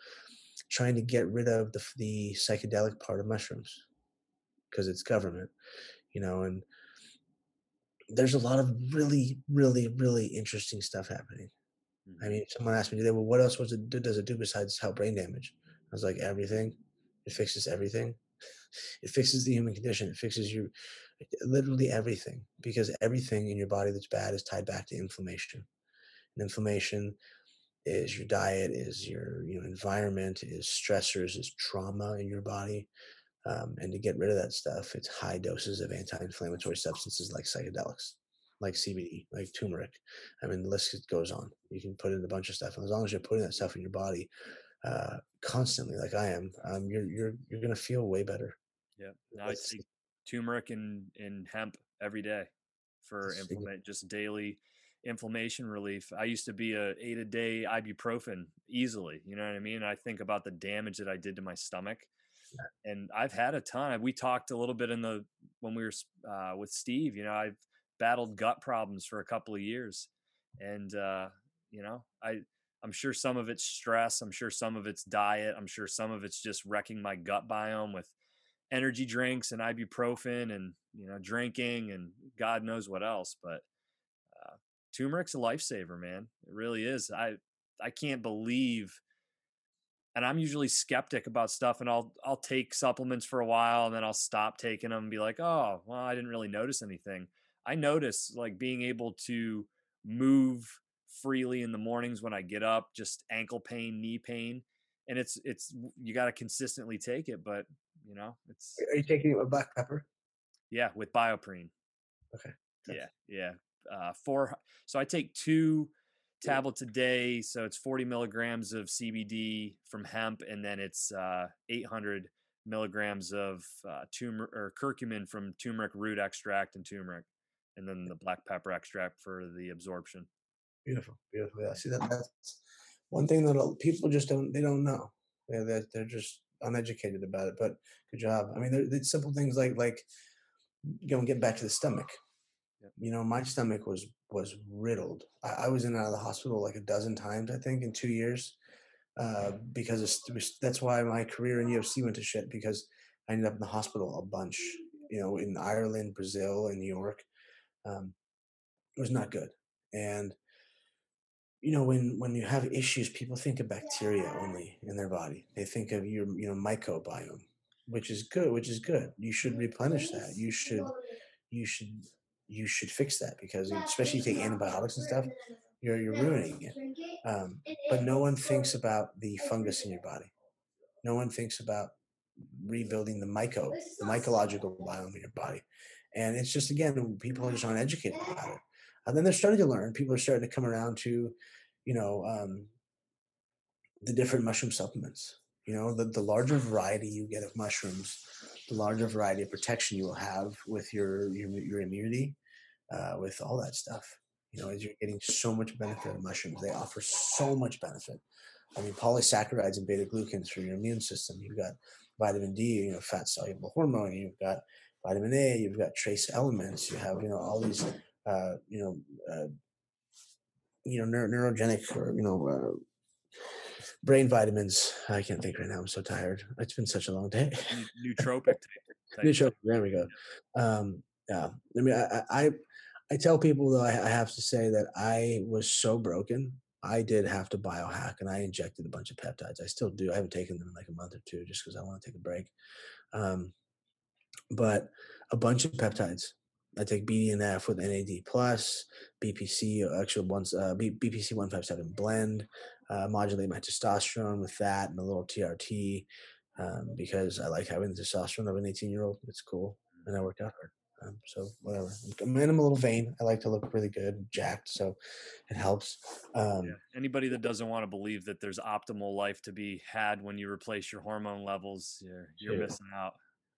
trying to get rid of the, the psychedelic part of mushrooms because it's government you know and there's a lot of really really really interesting stuff happening I mm-hmm. mean, someone asked me today, well, what else was it does it do besides help brain damage? I was like, everything. It fixes everything. It fixes the human condition. It fixes you, literally everything, because everything in your body that's bad is tied back to inflammation. And inflammation is your diet, is your you know environment, is stressors, is trauma in your body. Um, and to get rid of that stuff, it's high doses of anti-inflammatory substances like psychedelics, like CBD, like turmeric. I mean, the list goes on. You can put in a bunch of stuff, and as long as you're putting that stuff in your body uh, constantly, like I am, um, you're you're you're gonna feel way better. Yeah, now I take turmeric and and hemp every day for implement just daily inflammation relief. I used to be a eight a day ibuprofen easily. You know what I mean? I think about the damage that I did to my stomach, and I've had a ton. We talked a little bit in the when we were uh, with Steve. You know, I've battled gut problems for a couple of years, and uh, you know, I I'm sure some of it's stress. I'm sure some of it's diet. I'm sure some of it's just wrecking my gut biome with energy drinks and ibuprofen and you know drinking and God knows what else. But uh, turmeric's a lifesaver, man. It really is. I I can't believe. And I'm usually skeptic about stuff, and I'll I'll take supplements for a while, and then I'll stop taking them and be like, oh, well, I didn't really notice anything. I notice like being able to move freely in the mornings when I get up, just ankle pain, knee pain, and it's it's you got to consistently take it. But you know, it's. Are you taking it with black pepper? Yeah, with BioPerine. Okay. Yeah, yeah. Uh, four. So I take two tablets a day. So it's 40 milligrams of CBD from hemp, and then it's uh, 800 milligrams of uh, turmeric or curcumin from turmeric root extract and turmeric, and then the black pepper extract for the absorption. Beautiful, beautiful. Yeah, see that that's one thing that people just don't they don't know. Yeah, they're, they're just uneducated about it. But good job. I mean, there, simple things like like you know, getting back to the stomach. You know, my stomach was was riddled. I, I, was in and out of the hospital like a dozen times, I think, in two years. Uh, because of, that's why my career in UFC went to shit because I ended up in the hospital a bunch. You know, in Ireland, Brazil, and New York. Um, it was not good, and you know when when you have issues people think of bacteria only in their body they think of your you know microbiome which is good which is good you should replenish that you should you should you should fix that because especially if you take antibiotics and stuff you're you're ruining it. um, but no one thinks about the fungus in your body. No one thinks about rebuilding the myco the mycological biome in your body. And it's just again people are just uneducated about it. And then they're starting to learn. People are starting to come around to, you know, um, the different mushroom supplements. You know, the, the larger variety you get of mushrooms, the larger variety of protection you will have with your your, your immunity, uh, with all that stuff. You know, as you're getting so much benefit of mushrooms, they offer so much benefit. I mean, polysaccharides and beta glucans for your immune system. You've got vitamin D, you know, fat soluble hormone. You've got vitamin A. You've got trace elements. You have, you know, all these uh, you know, uh, you know, neuro- neurogenic or you know, uh, brain vitamins. I can't think right now. I'm so tired. It's been such a long day. Nootropic. Nootropic. There we go. Um, yeah. I mean, I, I, I tell people though, I, I have to say that I was so broken. I did have to biohack, and I injected a bunch of peptides. I still do. I haven't taken them in like a month or two, just because I want to take a break. Um, but a bunch of peptides I take BDNF with NAD plus, BPC, actually once uh, BPC 157 blend, uh, modulate my testosterone with that and a little TRT um, because I like having the testosterone of an 18 year old. It's cool. And I work out hard. Um, so whatever. I'm, I'm a little vain. I like to look really good, jacked, so it helps. Um, yeah. Anybody that doesn't want to believe that there's optimal life to be had when you replace your hormone levels, you're, you're missing out.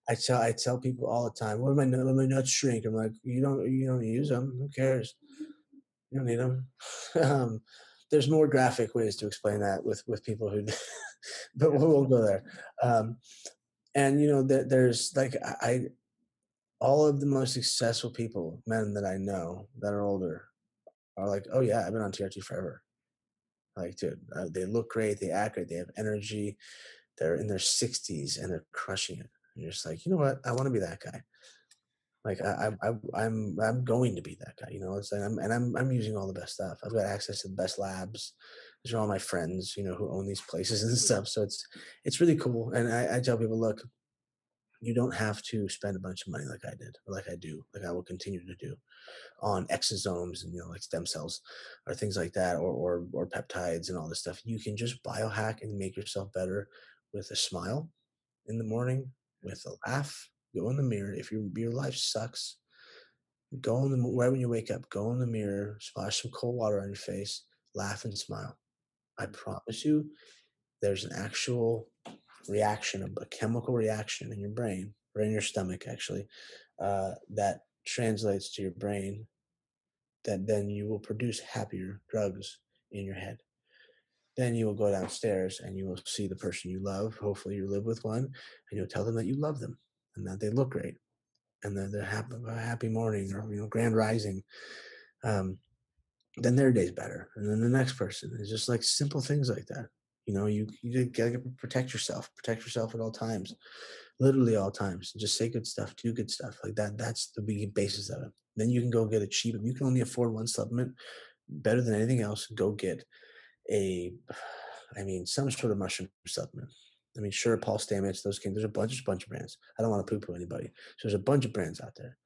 I tell I tell people all the time, "What am I? Let my nuts shrink." I'm like, "You don't you don't use them. Who cares? You don't need them." um, there's more graphic ways to explain that with with people who, but we won't go there. Um, and you know, there, there's like I, all of the most successful people, men that I know that are older, are like, "Oh yeah, I've been on TRT forever." Like, dude, uh, they look great, they act great, they have energy, they're in their 60s and they're crushing it you're just like, you know what? I want to be that guy. Like I, I, I'm, I'm going to be that guy. You know, it's like I'm, and I'm, I'm using all the best stuff. I've got access to the best labs. These are all my friends, you know, who own these places and stuff. So it's, it's really cool. And I, I tell people, look, you don't have to spend a bunch of money like I did, or like I do, like I will continue to do, on exosomes and you know like stem cells, or things like that, or or or peptides and all this stuff. You can just biohack and make yourself better with a smile in the morning with a laugh. Go in the mirror. If your your life sucks, go in the right when you wake up. Go in the mirror. Splash some cold water on your face. Laugh and smile. I promise you, there's an actual reaction, a chemical reaction in your brain or in your stomach, actually, uh, that translates to your brain. That then you will produce happier drugs in your head. Then you will go downstairs and you will see the person you love. Hopefully, you live with one, and you'll tell them that you love them and that they look great, and that they're happy, a happy morning or you know grand rising. Um, then their day's better, and then the next person. It's just like simple things like that. You know, you you gotta protect yourself. Protect yourself at all times, literally all times. Just say good stuff, do good stuff like that. That's the big basis of it. Then you can go get a cheap. If you can only afford one supplement, better than anything else, go get a, I mean, some sort of mushroom supplement. I mean, sure, Paul Stamets, those came. There's a bunch, bunch of brands. I don't want to poo-poo anybody. So there's a bunch of brands out there.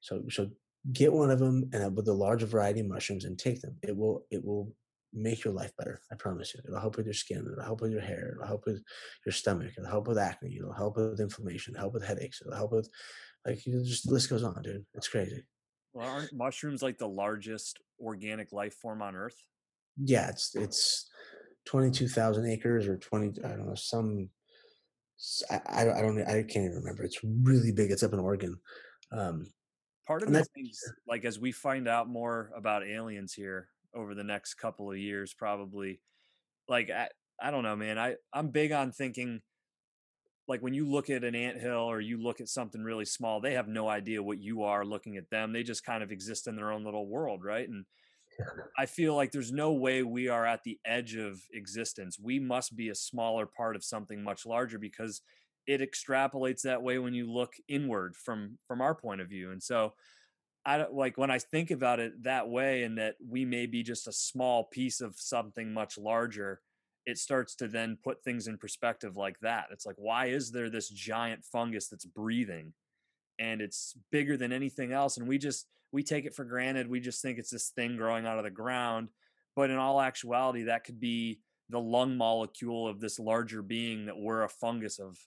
So, so get one of them and uh, with a large variety of mushrooms and take them. It will, it will make your life better. I promise you. It'll help with your skin. It'll help with your hair. It'll help with your stomach. It'll help with acne. It'll help with inflammation. It'll help with headaches. It'll help with, like, you know, just the list goes on, dude. It's crazy. Well, aren't mushrooms like the largest organic life form on Earth? Yeah, it's it's twenty two thousand acres or twenty. I don't know some. I, I don't I can't even remember. It's really big. It's up in Oregon. Um, Part of the things, like as we find out more about aliens here over the next couple of years, probably, like I, I don't know, man. I I'm big on thinking like when you look at an ant hill or you look at something really small they have no idea what you are looking at them they just kind of exist in their own little world right and i feel like there's no way we are at the edge of existence we must be a smaller part of something much larger because it extrapolates that way when you look inward from from our point of view and so i don't like when i think about it that way and that we may be just a small piece of something much larger it starts to then put things in perspective like that. It's like, why is there this giant fungus that's breathing and it's bigger than anything else? And we just, we take it for granted. We just think it's this thing growing out of the ground. But in all actuality, that could be the lung molecule of this larger being that we're a fungus of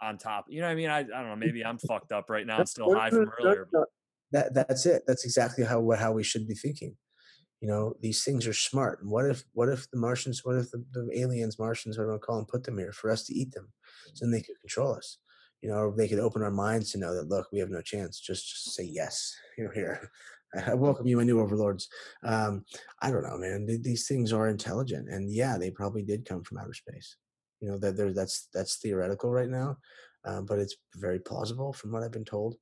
on top. You know what I mean? I, I don't know. Maybe I'm fucked up right now and still high from earlier. That, that's it. That's exactly how, how we should be thinking you know these things are smart and what if what if the martians what if the, the aliens martians whatever you call them put them here for us to eat them so then they could control us you know they could open our minds to know that look we have no chance just, just say yes you're here. I welcome you my new overlords. Um, i don't know man these things are intelligent and yeah they probably did come from outer space. You know that there that's that's theoretical right now um, but it's very plausible from what i've been told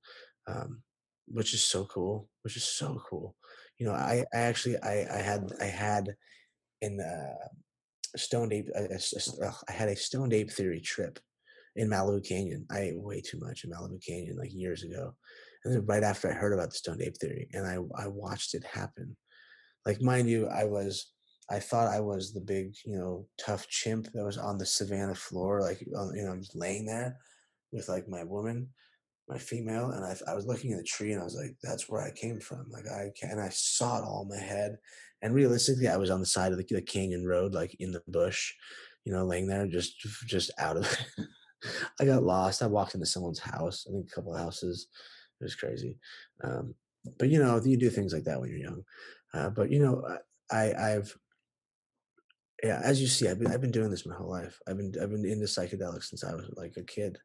um, which is so cool which is so cool. You know, I, I actually I, I had I had in uh, stoned ape I, I had a stoned ape theory trip in Malibu Canyon. I ate way too much in Malibu Canyon like years ago, and then right after I heard about the stoned ape theory, and I I watched it happen. Like mind you, I was I thought I was the big you know tough chimp that was on the savannah floor, like you know just laying there with like my woman my female, and I, I was looking at the tree, and I was like, "That's where I came from." Like I can, and I saw it all in my head. And realistically, I was on the side of the, the canyon road, like in the bush, you know, laying there, just just out of. I got lost. I walked into someone's house. I think a couple of houses. It was crazy. Um, but you know, you do things like that when you're young. Uh, but you know, I I've yeah, as you see, I've been I've been doing this my whole life. I've been I've been into psychedelics since I was like a kid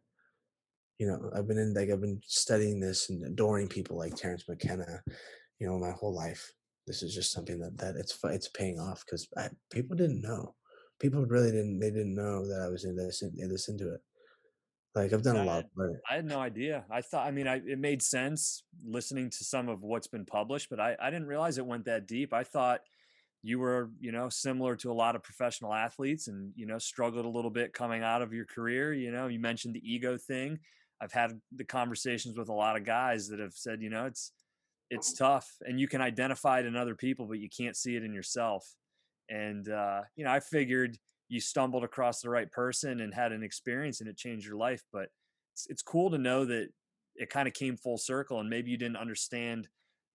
you know, I've been in like I've been studying this and adoring people like Terence McKenna, you know, my whole life. This is just something that that it's it's paying off because people didn't know. People really didn't. They didn't know that I was in this in this into it. Like I've done a lot. Had, I had no idea. I thought. I mean, I, it made sense listening to some of what's been published, but I I didn't realize it went that deep. I thought you were you know similar to a lot of professional athletes and you know struggled a little bit coming out of your career you know you mentioned the ego thing I've had the conversations with a lot of guys that have said, you know, it's it's tough and you can identify it in other people, but you can't see it in yourself. And uh, you know, I figured you stumbled across the right person and had an experience and it changed your life. But it's, it's cool to know that it kind of came full circle and maybe you didn't understand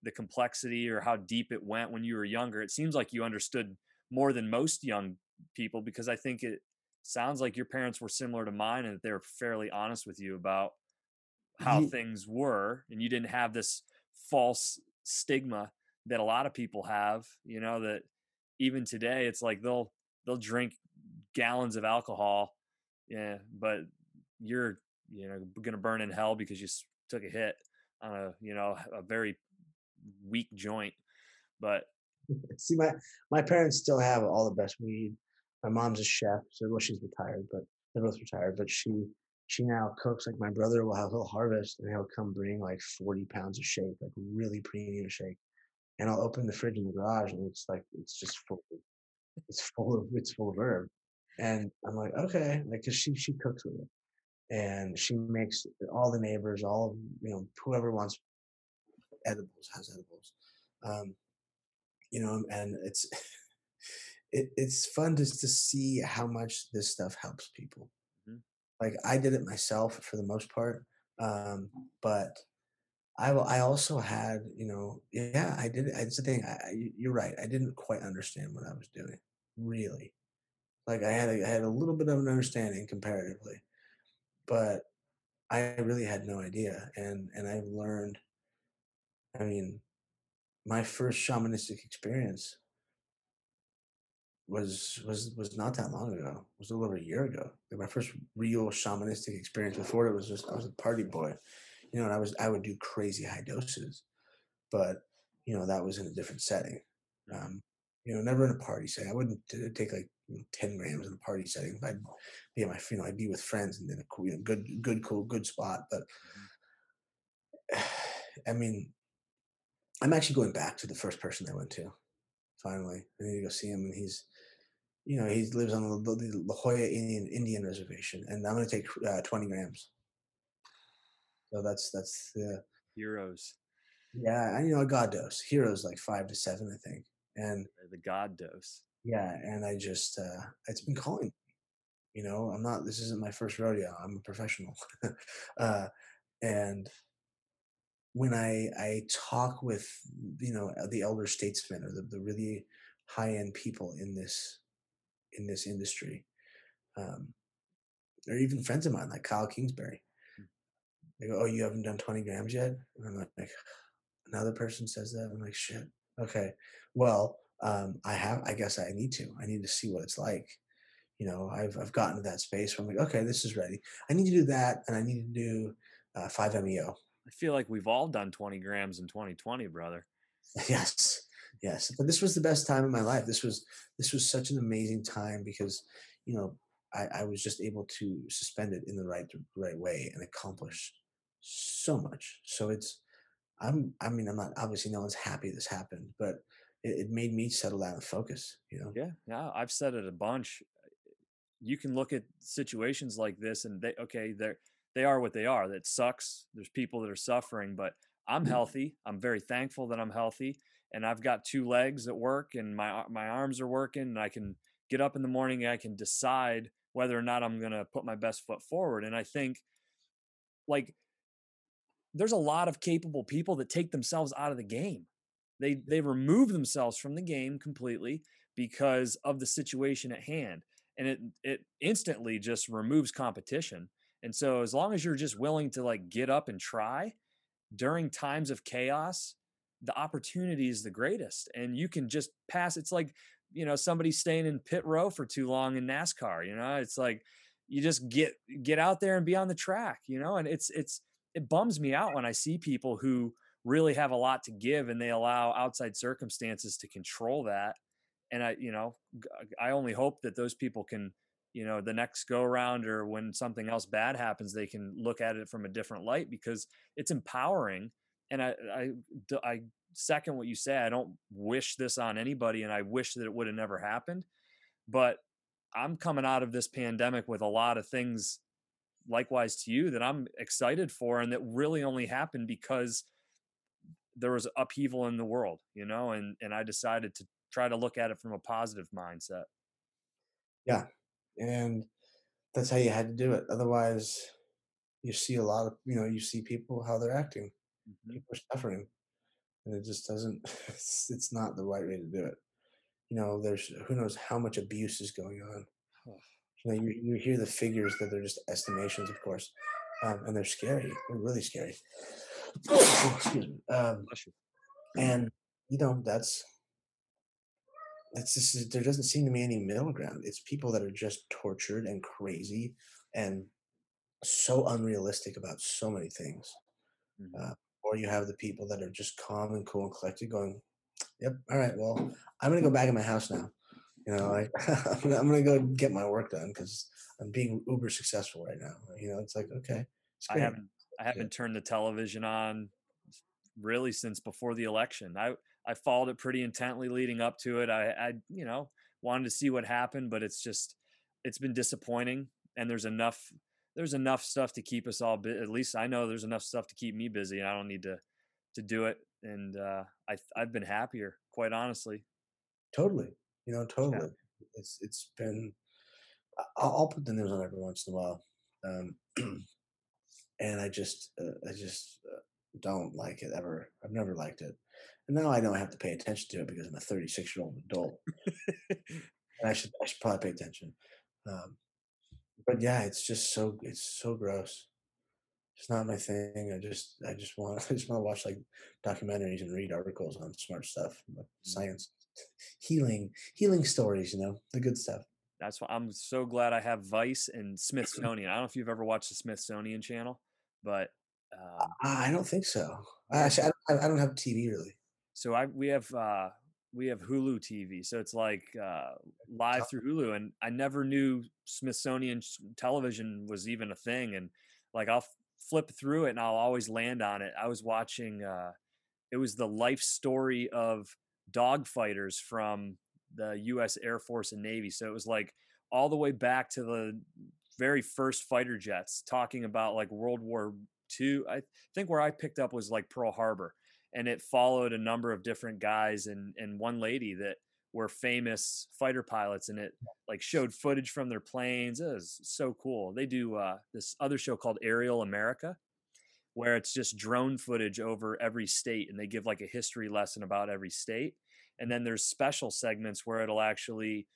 the complexity or how deep it went when you were younger. It seems like you understood more than most young people because I think it sounds like your parents were similar to mine and that they were fairly honest with you about how things were and you didn't have this false stigma that a lot of people have you know that even today it's like they'll they'll drink gallons of alcohol yeah but you're you know gonna burn in hell because you took a hit on a you know a very weak joint but see my my parents still have all the best weed. My mom's a chef so well she's retired but they're both retired but she she now cooks. Like my brother will have he'll harvest and he'll come bring like 40 pounds of shake like really premium shake and i'll open the fridge in the garage and it's like it's just full it's full of it's full of herb and i'm like okay like because she she cooks with it and she makes all the neighbors all you know whoever wants edibles has edibles um you know and it's it, it's fun just to see how much this stuff helps people. Like I did it myself for the most part, um, but I I also had you know yeah I did it's the thing I, you're right I didn't quite understand what I was doing really like I had a, I had a little bit of an understanding comparatively, but I really had no idea and and I've learned. I mean, my first shamanistic experience was was was not that long ago. It was a little over a year ago. Like my first real shamanistic experience. Before it was just I was a party boy, you know, and I was I would do crazy high doses, but you know that was in a different setting. Um, you know, never in a party setting. I wouldn't uh, take like you know, ten grams in a party setting. I'd be my you know I'd be with friends and in a cool, you know, good good cool good spot. But mm-hmm. I mean, I'm actually going back to the first person I went to. Finally, I need to go see him, and he's you know, he lives on the, the La Jolla Indian Indian reservation, and I'm going to take uh, 20 grams. So that's that's the heroes. Yeah, and you know, a god dose. Heroes like five to seven, I think, and the god dose. Yeah, and I just uh it's been calling. You know, I'm not. This isn't my first rodeo. I'm a professional, uh, and when I I talk with you know the elder statesmen or the, the really high end people in this in this industry, um, or even friends of mine like Kyle Kingsbury. Hmm. They go, "Oh, you haven't done 20 grams yet?" And I'm like, another person says that. I'm like, shit. Okay, well, um, I have. I guess I need to. I need to see what it's like. You know, I've I've gotten to that space where I'm like, okay, this is ready. I need to do that, and I need to do uh, five meo. I feel like we've all done 20 grams in 2020, brother. Yes yes but this was the best time of my life this was this was such an amazing time because you know I, I was just able to suspend it in the right right way and accomplish so much so it's i'm i mean i'm not obviously no one's happy this happened but it, it made me settle down and focus you know yeah yeah i've said it a bunch you can look at situations like this and they okay they're they are what they are that sucks there's people that are suffering but i'm mm. healthy i'm very thankful that i'm healthy and I've got two legs that work and my my arms are working and I can get up in the morning and I can decide whether or not I'm going to put my best foot forward and I think like there's a lot of capable people that take themselves out of the game. They they remove themselves from the game completely because of the situation at hand and it it instantly just removes competition. And so as long as you're just willing to like get up and try during times of chaos the opportunity is the greatest and you can just pass it's like you know somebody staying in pit row for too long in NASCAR you know it's like you just get get out there and be on the track you know and it's it's it bums me out when I see people who really have a lot to give and they allow outside circumstances to control that and I you know uh, I only hope that those people can you know the next go around or when something else bad happens they can look at it from a different light because it's empowering and I, I, I second what you say. I don't wish this on anybody, and I wish that it would have never happened. But I'm coming out of this pandemic with a lot of things, likewise to you, that I'm excited for, and that really only happened because there was upheaval in the world, you know, and and I decided to try to look at it from a positive mindset. Yeah, and that's how you had to do it. Otherwise, you see a lot of you know you see people how they're acting mm-hmm. people are suffering and it just doesn't it's, it's not the right way to do it you know there's who knows how much abuse is going on you know you, you hear the figures that they're just estimations of course um, and they're scary. They're really scary. excuse me. Um, and you know that's that's just there doesn't seem to be any middle ground. It's people that are just tortured and crazy and so unrealistic about so many things. Mm-hmm. Uh, or you have the people that are just calm and cool and collected, going, "Yep, all right, well, I'm gonna go back in my house now. You know, I, I'm, gonna, I'm gonna go get my work done because I'm being uber successful right now. You know, it's like okay, it's I haven't I haven't turned the television on really since before the election. I I followed it pretty intently leading up to it. I I you know wanted to see what happened, but it's just it's been disappointing. And there's enough there's enough stuff to keep us all. Bu- at least I know there's enough stuff to keep me busy. And I don't need to to do it. And uh, I I've been happier, quite honestly. Totally, you know, totally. Yeah. It's it's been. I'll, I'll, put the news on every once in a while, um, and I just uh, I just uh, don't like it ever. I've never liked it, and now I know I have to pay attention to it because I'm a 36 year old adult. and I should I should probably pay attention. Um, but yeah, it's just so it's so gross. It's not my thing. I just I just want I just want to watch like documentaries and read articles on smart stuff, like mm. science, healing healing stories. You know the good stuff. That's why I'm so glad I have Vice and Smithsonian. I don't know if you've ever watched the Smithsonian channel, but um, I don't think so. Actually, I don't, I don't have TV really. So I we have uh, we have Hulu TV, so it's like uh, live through Hulu, and I never knew Smithsonian television was even a thing. And like I'll flip through it, and I'll always land on it. I was watching. Uh, it was the life story of dogfighters from the U.S. Air Force and Navy. So it was like all the way back to the very first fighter jets, talking about like World War II. I think where I picked up was like Pearl Harbor and it followed a number of different guys and and one lady that were famous fighter pilots and it like showed footage from their planes it was so cool they do uh, this other show called aerial america where it's just drone footage over every state and they give like a history lesson about every state and then there's special segments where it'll actually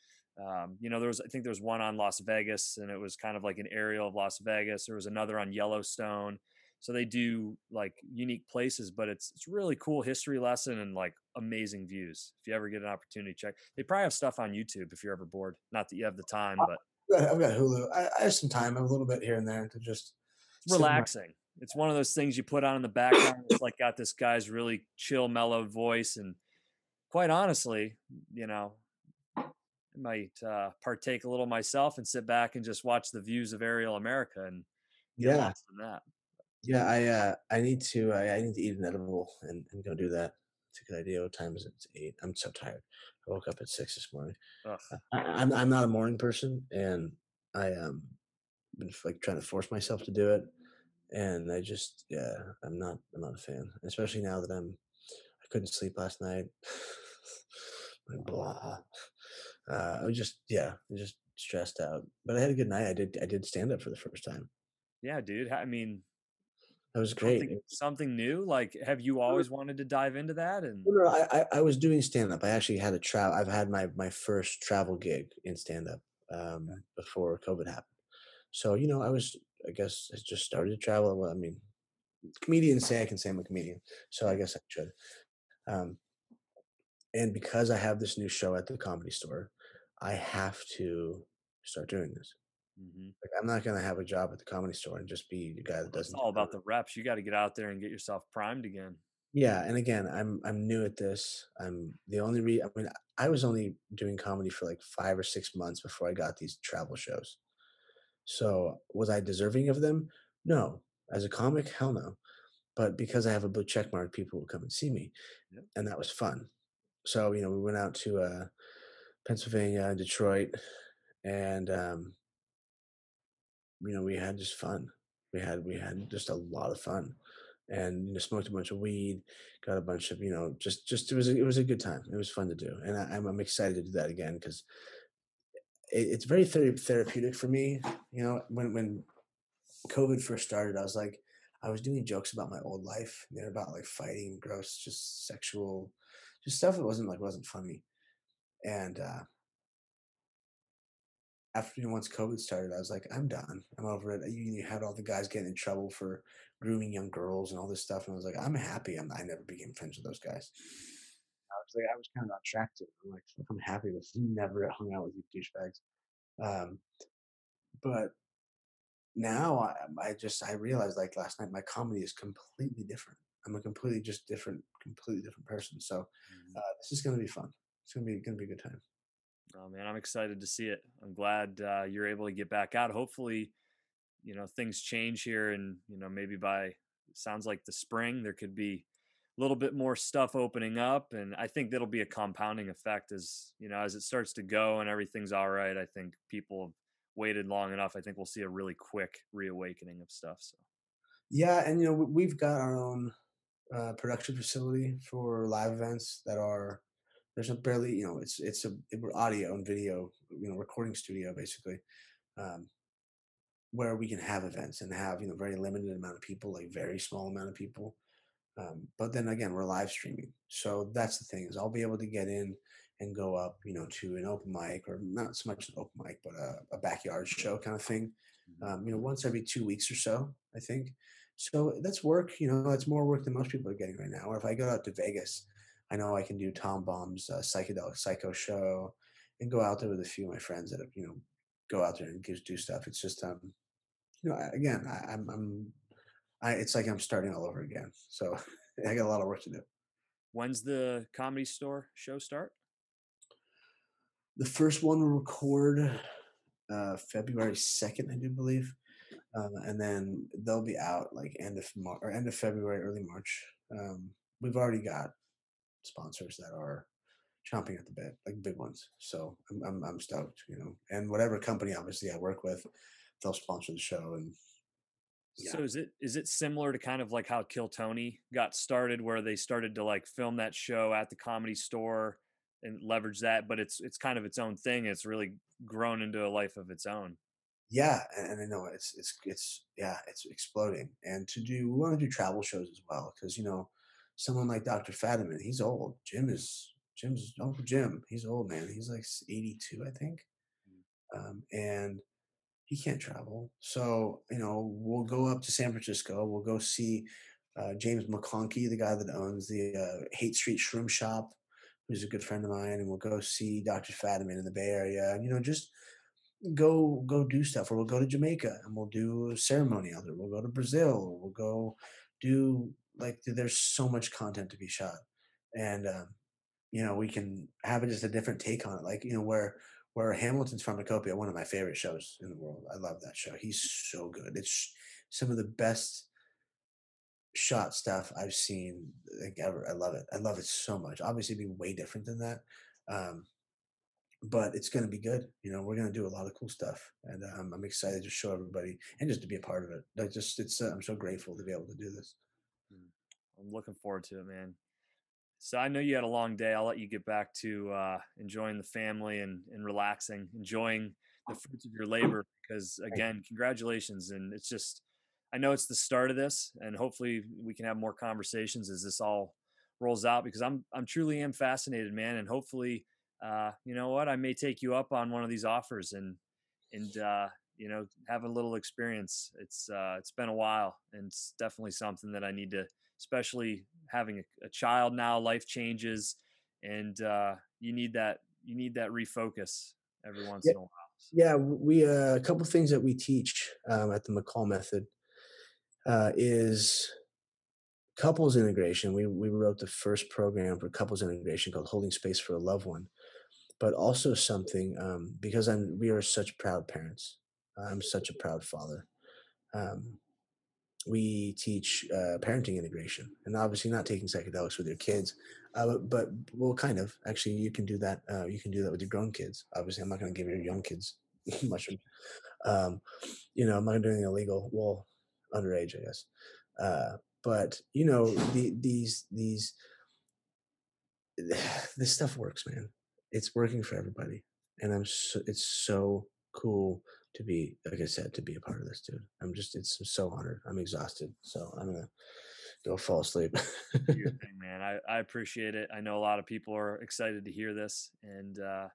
um, you know there was i think there was one on las vegas and it was kind of like an aerial of las vegas there was another on yellowstone so they do like unique places but it's it's really cool history lesson and like amazing views if you ever get an opportunity check they probably have stuff on youtube if you're ever bored not that you have the time but i've got hulu i, I have some time a little bit here and there to just relaxing it's one of those things you put on in the background it's like got this guy's really chill mellow voice and quite honestly you know I might uh, partake a little myself and sit back and just watch the views of aerial america and yeah that yeah, I uh, I need to I, I need to eat an edible and, and go do that. It's a good idea. What time is it? It's eight. I'm so tired. I woke up at six this morning. I, I'm I'm not a morning person, and I um been like trying to force myself to do it, and I just yeah I'm not I'm not a fan, especially now that I'm I couldn't sleep last night. like blah. Uh, I was just yeah, just stressed out, but I had a good night. I did I did stand up for the first time. Yeah, dude. I mean, that was great. Something, something, new. Like, have you always wanted to dive into that? And no, I, I was doing stand up. I actually had a travel. I've had my my first travel gig in stand up um, before COVID happened. So you know, I was. I guess I just started to travel. Well, I mean, comedians say I can say I'm a comedian, so I guess I should. Um, and because I have this new show at the comedy store, I have to start doing this. Mm-hmm. Like I'm not gonna have a job at the comedy store and just be the guy that doesn't. It's all about the reps. You got to get out there and get yourself primed again. Yeah, and again, I'm I'm new at this. I'm the only re. I mean, I was only doing comedy for like five or six months before I got these travel shows. So was I deserving of them? No. As a comic, hell no. But because I have a blue check mark, people will come and see me, yep. and that was fun. So you know, we went out to uh, Pennsylvania, Detroit, and um, you know, we had just fun. We had we had just a lot of fun, and you know, smoked a bunch of weed, got a bunch of you know, just just it was a, it was a good time. It was fun to do, and I, am I'm excited to do that again because it's very ther- therapeutic for me. You know, when when COVID first started, I was like, I was doing jokes about my old life. They're about like fighting, gross, just sexual, just stuff that wasn't like wasn't funny, and uh after you know, once COVID started, I was like, I'm done. I'm over it. You, you had all the guys getting in trouble for grooming young girls and all this stuff, and I was like, I'm happy. I'm, I never became friends with those guys. I was like, I was kind of attracted. I'm like, I'm happy with never hung out with you douchebags. Um, but now I, I just I realized like last night my comedy is completely different. I'm a completely just different, completely different person. So mm-hmm. uh, this is gonna be fun. It's gonna be gonna be a good time. Oh man, I'm excited to see it. I'm glad uh, you're able to get back out. Hopefully, you know things change here, and you know maybe by sounds like the spring there could be little bit more stuff opening up, and I think that'll be a compounding effect as you know as it starts to go and everything's all right. I think people have waited long enough. I think we'll see a really quick reawakening of stuff. So. Yeah, and you know we've got our own uh, production facility for live events that are there's a barely you know it's it's a it, audio and video you know recording studio basically um, where we can have events and have you know very limited amount of people like very small amount of people um, but then again we're live streaming so that's the thing is i'll be able to get in and go up you know to an open mic or not so much an open mic but a, a backyard show kind of thing mm-hmm. um, you know once every two weeks or so i think so that's work you know that's more work than most people are getting right now or if i go out to vegas I know I can do Tom Baum's uh, psychedelic psycho show and go out there with a few of my friends that have, you know go out there and do stuff. It's just um you know again I, I'm I'm I it's like I'm starting all over again. So I got a lot of work to do. When's the comedy store show start? The first one will record uh, February second, I do believe, um, and then they'll be out like end of Mar- or end of February, early March. Um, we've already got sponsors that are chomping at the bit, like big ones. So I'm, I'm, I'm stoked, you know. And whatever company, obviously, I work with, they'll sponsor the show. And yeah. so is it is it similar to kind of like how Kill Tony got started, where they started to like film that show at the comedy store and leverage that, but it's it's kind of its own thing. It's really grown into a life of its own. Yeah, and, and I know it's it's it's yeah, it's exploding. And to do we want to do travel shows as well because you know someone like Dr. Fadiman, he's old. Jim is Jim's Uncle Jim. He's old man. He's like 82, I think, mm. um, and he can't travel. So you know, we'll go up to San Francisco. We'll go see uh, James McConkey, the guy that owns the uh, Haight Street Shroom Shop, who's a good friend of mine, and we'll go see Dr. Fadiman in the Bay Area. And you know, just go go do stuff. Or we'll go to Jamaica and we'll do a ceremony out there. We'll go to Brazil. We'll go do like there's so much content to be shot and um, you know we can have it just a different take on it like you know where where hamilton's pharmacopoeia one of my favorite shows in the world i love that show. He's so good. It's some of the best shot stuff i've seen like ever. I love it. I love it so much. Obviously be way different than that um, but it's going to be good. You know we're going to do a lot of cool stuff and um, i'm excited to show everybody and just to be a part of it. Like just it's uh, i'm so grateful to be able to do this. I'm looking forward to it, man. So I know you had a long day. I'll let you get back to uh, enjoying the family and, and relaxing, enjoying the fruits of your labor. Because again, congratulations! And it's just, I know it's the start of this, and hopefully we can have more conversations as this all rolls out. Because I'm, I'm truly am fascinated, man. And hopefully, uh, you know what, I may take you up on one of these offers and, and uh, you know, have a little experience. It's, uh, it's been a while, and it's definitely something that I need to especially having a, a child now. Life changes, and uh, you need that you need that refocus every once yeah. in a while. Yeah, we uh, a couple things that we teach um, at the McCall method uh, is couples integration. We we wrote the first program for couples integration called Holding Space for a Loved One, but also something um, because I'm we are such proud parents. I'm such a proud father. Um, we teach uh, parenting integration and obviously not taking psychedelics with your kids uh, but well kind of actually you can do that uh, you can do that with your grown kids obviously i'm not going to give your young kids mushrooms um, you know i'm not doing illegal well underage i guess uh, but you know the, these these this stuff works man it's working for everybody and i'm so, it's so cool to be, like I said, to be a part of this, dude. I'm just, it's so honored. I'm exhausted. So I'm going to go fall asleep. thing, man. I, I appreciate it. I know a lot of people are excited to hear this. And uh,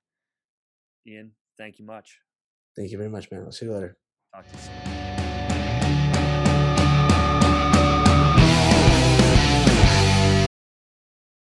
Ian, thank you much. Thank you very much, man. I'll see you later. Talk to you soon.